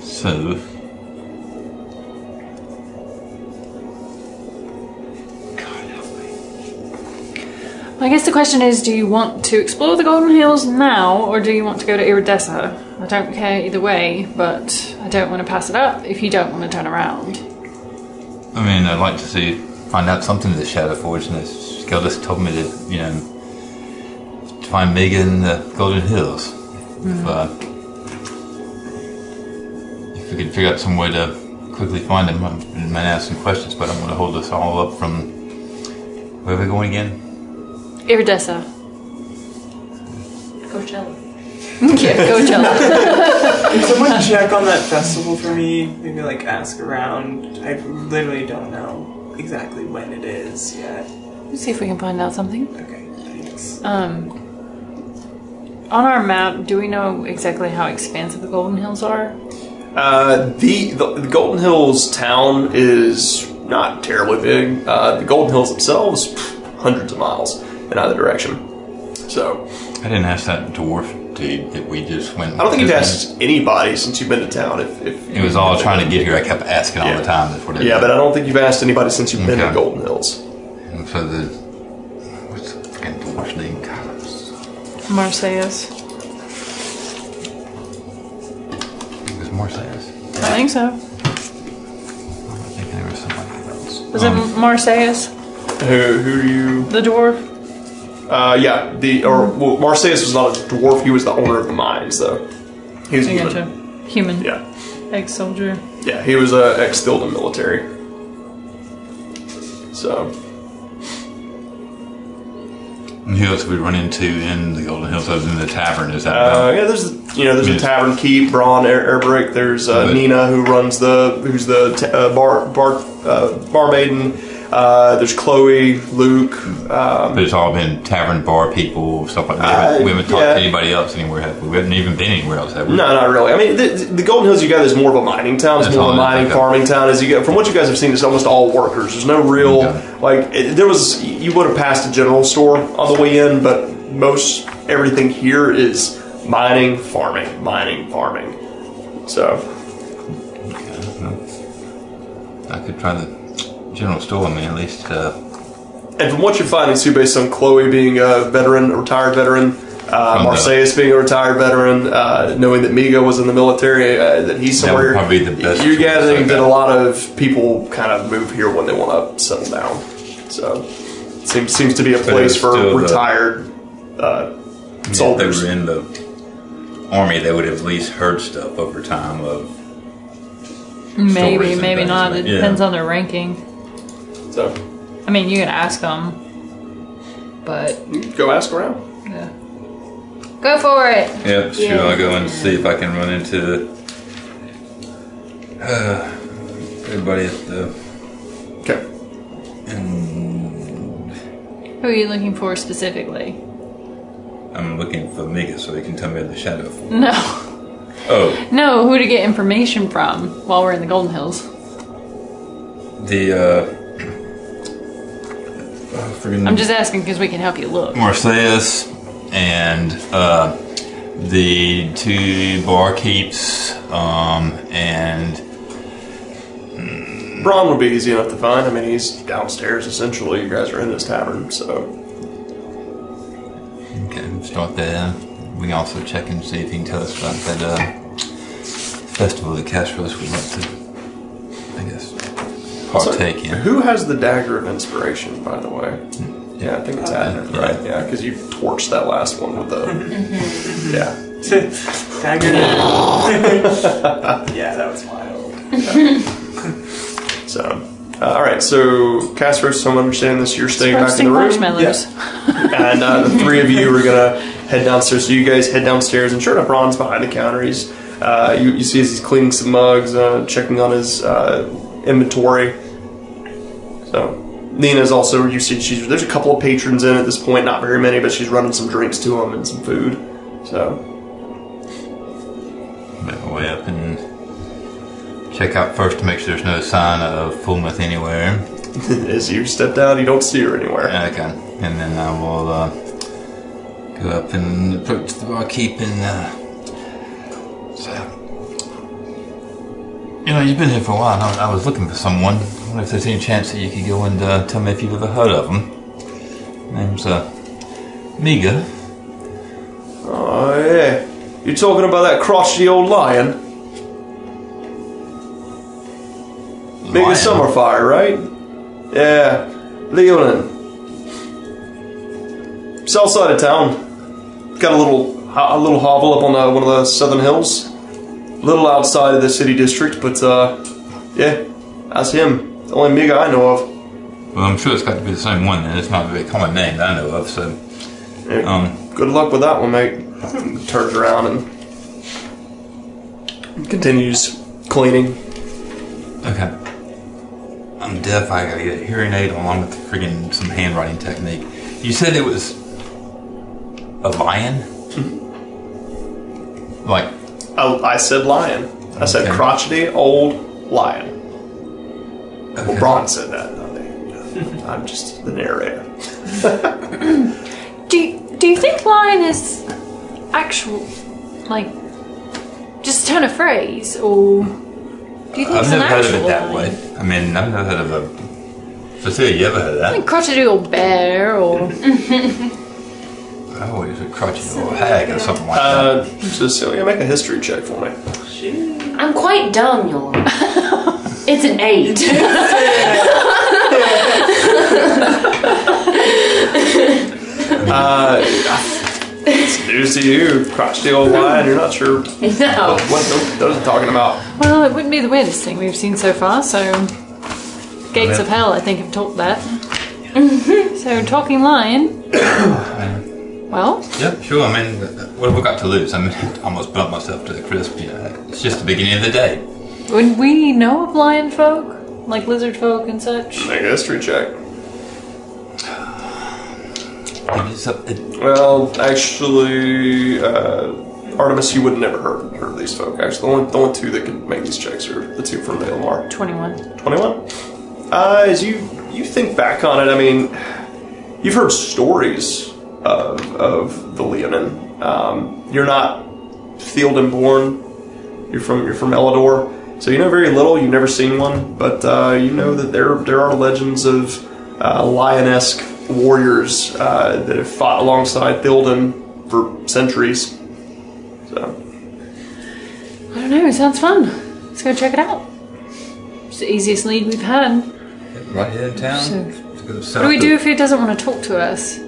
So, I guess the question is, do you want to explore the Golden Hills now, or do you want to go to Iridessa? I don't care either way, but I don't want to pass it up if you don't want to turn around. I mean, I'd like to see find out something of the Shadow Forge, and this Geldus told me to, you know, to find Megan in the Golden Hills. If, uh, we could figure out some way to quickly find him. I might ask some questions, but I'm going to hold us all up from. Where are we going again? Iridessa. Coachella. <laughs> yeah, Coachella. Can someone check on that festival for me? Maybe like ask around. I literally don't know exactly when it is yet. Let's see if we can find out something. Okay, thanks. Um, on our map, do we know exactly how expansive the Golden Hills are? Uh, the, the the Golden Hills town is not terribly big. Uh, the Golden Hills themselves, pff, hundreds of miles in either direction. So I didn't ask that dwarf dude that we just went. I don't think you've asked anybody since you've been to town. If, if It was all trying to get here. I kept asking all the time. That's what it yeah, but I don't think you've asked anybody since you've been to Okay. Golden Hills. And so the what's the freaking dwarf's name? God, it Marseilles. it was Marseilles. I think so. I think there was somebody else. Was Um, it Marseilles, Who who do you? the dwarf? Uh, yeah, the or well, Marseilles was not a dwarf. He was the owner of the mines, though. He was I human. gotcha. Human. Yeah, Ex soldier. yeah. He was a ex Stilden military. So And who else we run into in the Golden Hills other than the tavern? Is that Uh, about? yeah, there's you know there's a Yes. tavern keep Braun Air, Airbrick. There's uh, Right. Nina who runs the who's the t- uh, bar bar uh, barmaiden. Uh, there's Chloe, Luke. Um, But it's all been tavern bar people, stuff like that. Uh, we haven't talked yeah. to anybody else anywhere. Have we? we haven't even been anywhere else, have we? no, not really. I mean, the, the Golden Hills you got is more of a mining town. It's That's more of a mining farming town. As you get from what you guys have seen, it's almost all workers. There's no real Okay. like it, there was. You would have passed a general store on the way in, but most everything here is mining, farming, mining, farming. So I could try the general store. I mean, at least. Uh, And from what you're finding, too, based on Chloe being a veteran, a retired veteran, uh, Marseilles being a retired veteran, uh, knowing that Miga was in the military, uh, that he's That would somewhere. probably be the best You're choice, gathering I that a lot of people kind of move here when they want to settle down. So it seems seems to be a place for still the- retired uh, if they soldiers. were in the army, they would have at least heard stuff over time of. Maybe, maybe not. like- It yeah. depends on their ranking. So I mean, you can ask them, but go ask around. yeah. Go for it. Yep, sure. Yeah. I'll go and see if I can run into uh, everybody at the. Okay. And Who are you looking for specifically? I'm looking for Mika so he can tell me of the shadow. form. No, Oh, no. Who to get information from while we're in the Golden Hills? the. Uh, friggin' I'm just asking because we can help you look. Marseilles and uh, the two barkeeps um, and Braun would be easy enough to find. I mean, he's downstairs essentially. You guys are in this tavern, so okay, start there. We can also check and see if he can tell us about that uh, festival that Castros would like to, I guess, partake So, in. Who has the dagger of inspiration, by the way? Yeah, I think it's Adner, yeah. right? Yeah, because you torched that last one with the. yeah. <laughs> Dagger. <laughs> yeah, that was wild. So, uh, all right. So, Castros, so I'm understanding this. You're staying back in the room, marshmallows. and uh, the three of you are gonna head downstairs. So you guys head downstairs, and sure enough, Ron's behind the counter. He's uh, you, you see as he's cleaning some mugs, uh, checking on his uh, inventory. So Nina's also you see she's there's a couple of patrons in at this point, not very many, but she's running some drinks to them and some food. So Make my way up and check out first to make sure there's no sign of Fulmouth anywhere. <laughs> as you step down, you don't see her anywhere. Okay, and then I will uh, go up and approach the barkeep and uh, say, you know, you've been here for a while. I, I was looking for someone. I wonder if there's any chance that you could go and uh, tell me if you've ever heard of him. Name's uh, Miga. Oh yeah, You're talking about that crotchety old lion? Lion? Summerfire, right? Yeah, Leonin. South side of town. Got a little a little hovel up on the, one of the southern hills. Little outside of the city district, but uh, yeah, that's him. The only Miga I know of. Well, I'm sure it's got to be the same one then. It's not a very common name that I know of, so. Yeah, Um, Good luck with that one, mate. Turns around and continues cleaning. Okay. I'm deaf. I gotta get a hearing aid along with friggin' some handwriting technique. You said it was a lion? Like, I, I said lion. I said Okay. crotchety old lion. Well, okay. Braun said that. not me. I'm just the narrator. <laughs> Do you, do you think lion is actual, like, just a turn of phrase, or do you think I've it's an never heard of actual it that lion? way. I mean, I've never heard of a. Cecilia, you ever heard of I that? think crotchety old bear, or <laughs> I always a crotchety or a hag or something like that. Uh, Cecilia, make a history check for me. I'm quite dumb, y'all. <laughs> it's an eight. <laughs> Uh, it's news to you, crotchety old lion. You're not sure no. what those, those are talking about. well, it wouldn't be the weirdest thing we've seen so far. So, gates of hell, I think, have taught that. so, talking lion. <coughs> well, Yeah, sure. I mean, what have we got to lose? I mean, <laughs> I almost burnt myself to the crisp. You know, it's just the beginning of the day. would we know of lion folk, like lizard folk and such? Make a history check. It is up- it- Well, actually, uh, Artemis, you would have never heard, heard of these folk. Actually, the only, the only two that can make these checks are the two from Vailmar. Twenty-one. 21. Uh, as you you think back on it, I mean, you've heard stories of, of the Leonin. Um, you're not Fielden born. You're from you're from Elador, so you know very little. You've never seen one, but uh, you know that there there are legends of uh, lion-esque warriors uh, that have fought alongside Theoden for centuries. So I don't know. It sounds fun. Let's go check it out. It's the easiest lead we've had. right here in town. So- It's a What do we do if he doesn't want to talk to us?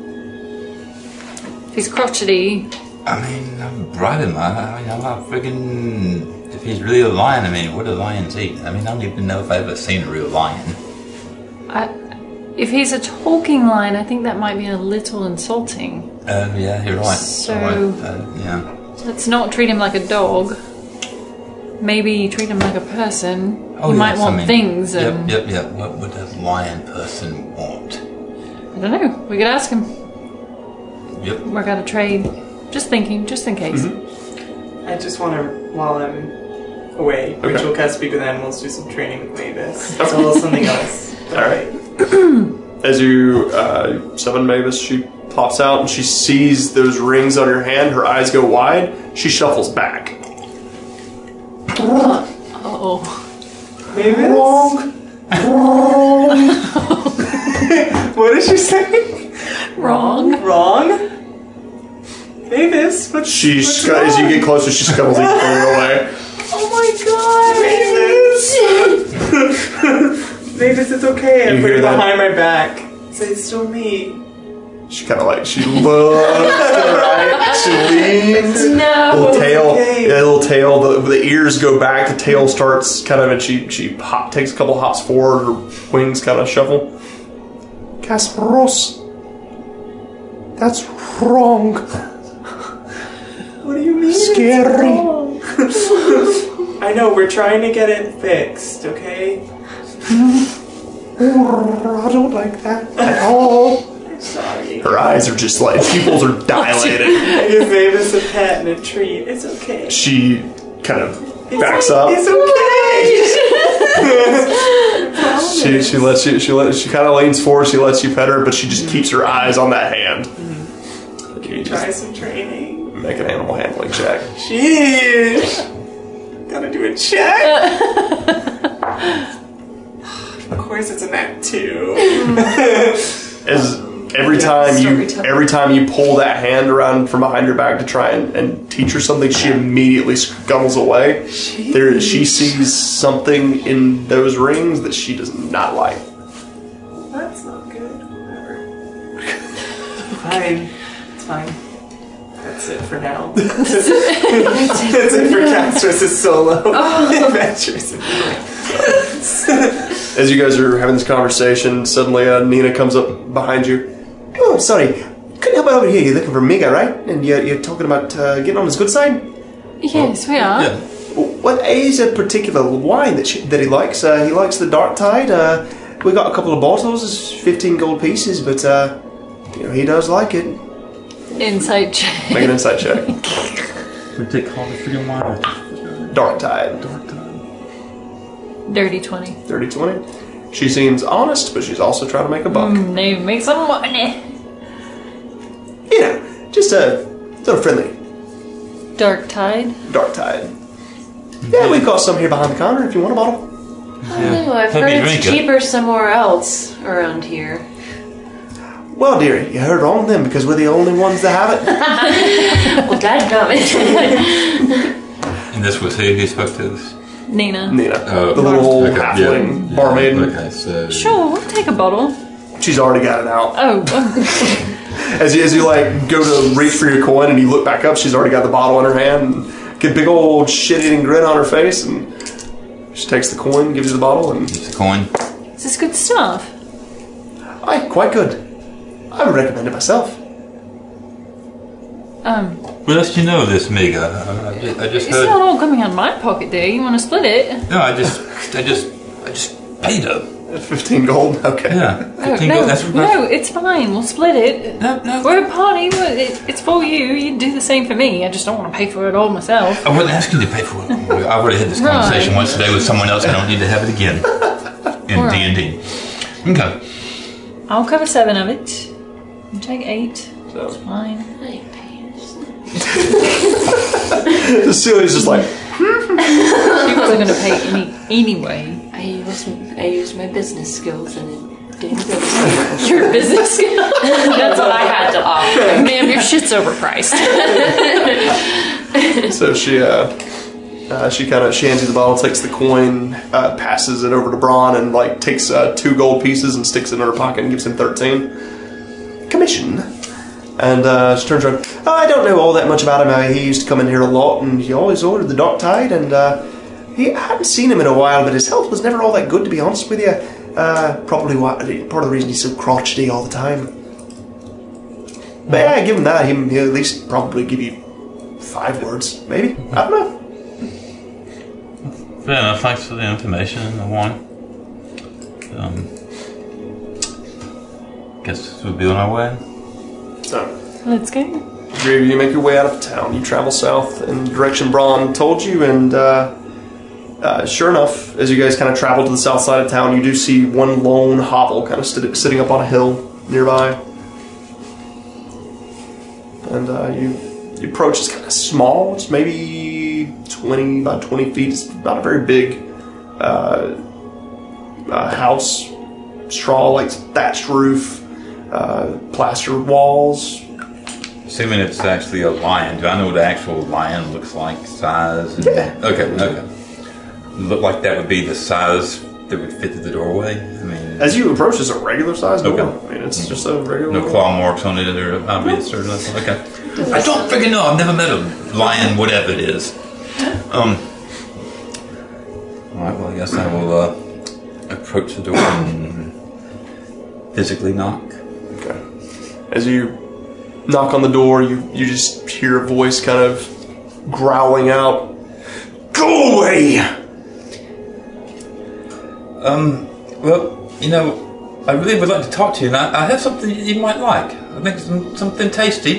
He's crotchety, I mean, I'm bribe him. I, I mean, I'm not friggin'. If he's really a lion, I mean, what do lions eat? I mean, I don't even know if I've ever seen a real lion. I, if he's a talking lion, I think that might be a little insulting. Uh, yeah, you're right. So- right, uh, yeah. Let's not treat him like a dog. Maybe treat him like a person. Oh, he might yes, I want mean, things, Yep, and yep, yep. What would a lion person want? I don't know. We could ask him. Yep. Work out a trade. Just thinking, just in case. Mm-hmm. I just want to, while I'm away, Okay. Rachel cast Speak with Animals, do some training with Mavis. It's a little something else. <laughs> All right. <clears throat> As you uh, summon Mavis, she pops out and she sees those rings on your hand. Her eyes go wide. She shuffles back. Oh, Mavis? <laughs> <laughs> what did she say? Wrong. Wrong? Mavis, what's, She, what's scu- as you get closer, she scuttles even further away. <laughs> Oh my god! Mavis! <laughs> Mavis, it's okay. I You put hear it that? behind my back. So it's still me. She kind of like she looks to the right. She leans. <laughs> No. Little tail, okay. yeah, little tail. The, the ears go back. The tail starts kind of, and she she hop, takes a couple hops forward. Her wings kind of shuffle. Kasparos, that's wrong. What do you mean? it's Scary. wrong? I know, we're trying to get it fixed, okay? I don't like that at all. Sorry. Her eyes are just like pupils are dilated. I give Mavis a pet and a treat. It's okay. She kind of It's backs o- up. It's okay. She she lets you she let she kind of leans forward. She lets you pet her, but she just keeps her eyes on that hand. Mm-hmm. You Try just some training. make an animal handling check. Sheesh. Gotta do a check. <laughs> of course, it's a nat two. Mm. <laughs> As every Yeah, time you storytelling. every time you pull that hand around from behind your back to try and, and teach her something, she immediately scuttles away. There, she sees something in those rings that she does not like. That's not good. Whatever. fine. It's fine. That's <laughs> that's it for now. that's it for Castro's solo <laughs> oh. adventures. <laughs> As you guys are having this conversation, suddenly uh, Nina comes up behind you. Oh, sorry. Couldn't help but over here. You're looking for Mega, right? And you're, you're talking about uh, getting on his good side? Yes, we are. Yeah. What is a particular wine that, she, that he likes? Uh, he likes the Dark Tide. Uh, we got a couple of bottles, it's 15 gold pieces, but uh, you know, he does like it. Insight check. Make an insight check. <laughs> We take all the freaking wine. Dark Tide. Dirty 20. 30 20. She seems honest, but she's also trying to make a buck. Mm, Maybe make some money. You know, just a little friendly. Dark Tide. Dark Tide. Yeah, we've got some here behind the counter if you want a bottle. I don't know, I've Hope heard you it's drink it. cheaper somewhere else around here. Well, dearie, you heard wrong then because we're the only ones that have it. <laughs> Well, Dad got dadgummit. And this was who who spoke to us? Nina. Nina, Oh, the little old okay, halfling yeah, barmaid. Okay, so Sure, we'll take a bottle. She's already got it out. Oh. <laughs> As you, as you like go to reach for your coin and you look back up, she's already got the bottle in her hand and get a big old shit-eating grin on her face and she takes the coin, gives you the bottle, and it's a coin. is this good stuff? aye, quite good. I would recommend it myself. Um, What else do you know of this Miga? I, I just, I just it's heard. not all coming out of my pocket, dear. You want to split it? No, I just, I just, I just paid her. 15 gold? Okay. Yeah, Oh, 15 no, gold, that's no, it's fine. We'll split it. No, no. We're a party. we're- it- It's for you. You do the same for me. I just don't want to pay for it all myself. I wasn't asking you to pay for it. I've already had this Right. conversation once today with someone else. I don't need to have it again. In Right. D and D. Okay. I'll cover seven of it. You take eight. So, Fine. Celia's just like, She wasn't going to pay any anyway. I use, I use my business skills and it didn't go <laughs> so Your business skill. That's what I had to offer. Ma'am, your shit's overpriced. <laughs> <laughs> so she, uh, uh, she kind of she hands you the bottle, takes the coin, uh, passes it over to Braun, and like takes uh, two gold pieces and sticks it in her pocket and gives him thirteen commission. And uh, she turns around. "Oh, I don't know all that much about him. Uh, he used to come in here a lot, and he always ordered the Dark Tide. And uh, he hadn't seen him in a while, but his health was never all that good, to be honest with you. Uh, probably why, part of the reason he's so crotchety all the time. But yeah, give him that. He, he'll at least probably give you five words, maybe. I don't know. Fair enough. Thanks for the information and the wine. Um, guess we'll be on our way. So, Let's go. you make your way out of town. You travel south in the direction Braun told you, and uh, uh, sure enough, as you guys kind of travel to the south side of town, you do see one lone hovel kind of st- sitting up on a hill nearby. And uh, you, you approach. It's kind of small. It's maybe twenty by twenty feet. It's not a very big uh, uh, house. Straw, like thatched roof, uh, plastered walls. Assuming it's actually a lion, do I know what the actual lion looks like? Size? And, Yeah. Okay, okay. Look like that would be the size that would fit through the doorway. I mean, As you approach, it's a regular sized door. Okay. I mean, it's just a regular. no claw marks on it or obvious or nothing. Okay. I don't freaking know. I've never met a lion, whatever it is. Um. All right. Well, I guess I will uh, approach the door and physically knock. Okay. As you knock on the door, you you just hear a voice kind of growling out, "Go away!" Um, well, you know, I really would like to talk to you, and I, I have something you might like. I think some, something tasty,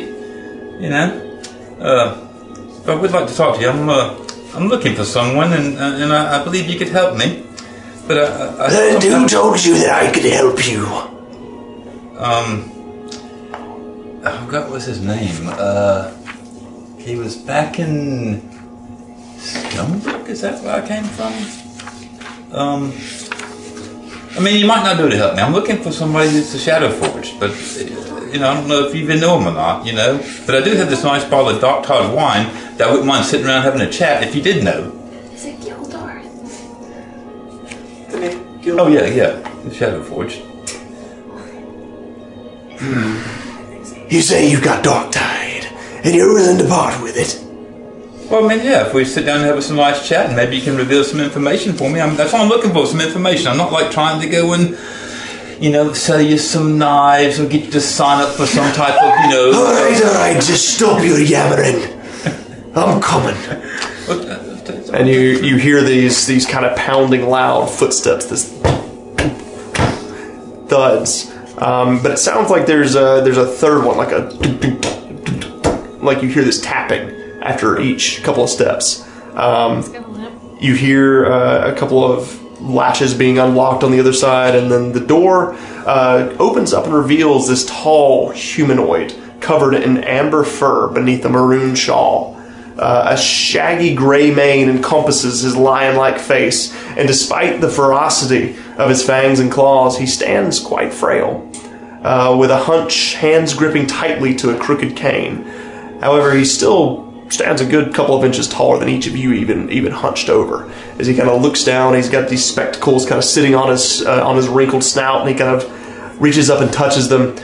you know. Uh, but I would like to talk to you. I'm, uh, I'm looking for someone, and, uh, and I, I believe you could help me. But uh, I, And who told you that I could help you? um, I forgot what was his name. Uh, he was back in Stonebrook. Is that where I came from? Um, I mean, you might not be able to help me. I'm looking for somebody that's a Shadow Forge, but you know, I don't know if you even know him or not. You know, but I do have this nice bottle of Dark Todd wine that I wouldn't mind sitting around having a chat if you did know. Is it Gildor? The Oh yeah, yeah, the Shadow Forge. <laughs> You say you've got Dark Tide, and you're willing to part with it. Well, I mean, yeah, if we sit down and have some nice chat, and maybe you can reveal some information for me. I mean, that's what I'm looking for, some information. I'm not like trying to go and, you know, sell you some knives or get you to sign up for some type of, you know. <laughs> All right, all right, just stop your yammering. I'm coming. Uh, and you you hear these these kind of pounding loud footsteps, this thuds. Um, but it sounds like there's a there's a third one, like a like you hear this tapping after each couple of steps. Um, you hear uh, a couple of latches being unlocked on the other side, and then the door uh, opens up and reveals this tall humanoid covered in amber fur beneath a maroon shawl. Uh, a shaggy gray mane encompasses his lion like face, and despite the ferocity of his fangs and claws, he stands quite frail, uh, with a hunch, hands gripping tightly to a crooked cane. However, he still stands a good couple of inches taller than each of you, even even hunched over. As he kind of looks down, he's got these spectacles kind of sitting on his uh, on his wrinkled snout, and he kind of reaches up and touches them.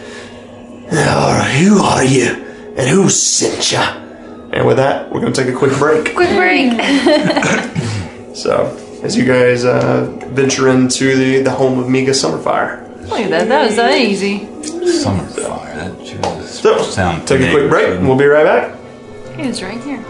Right, who are you, and who sent ya? And with that, we're going to take a quick break. Quick break. <laughs> So, as you guys uh, venture into the, the home of Miga Summerfire. Look at that. That was that easy. Summer fire. That sure does So, sound take a quick break, and we'll be right back. He was right here.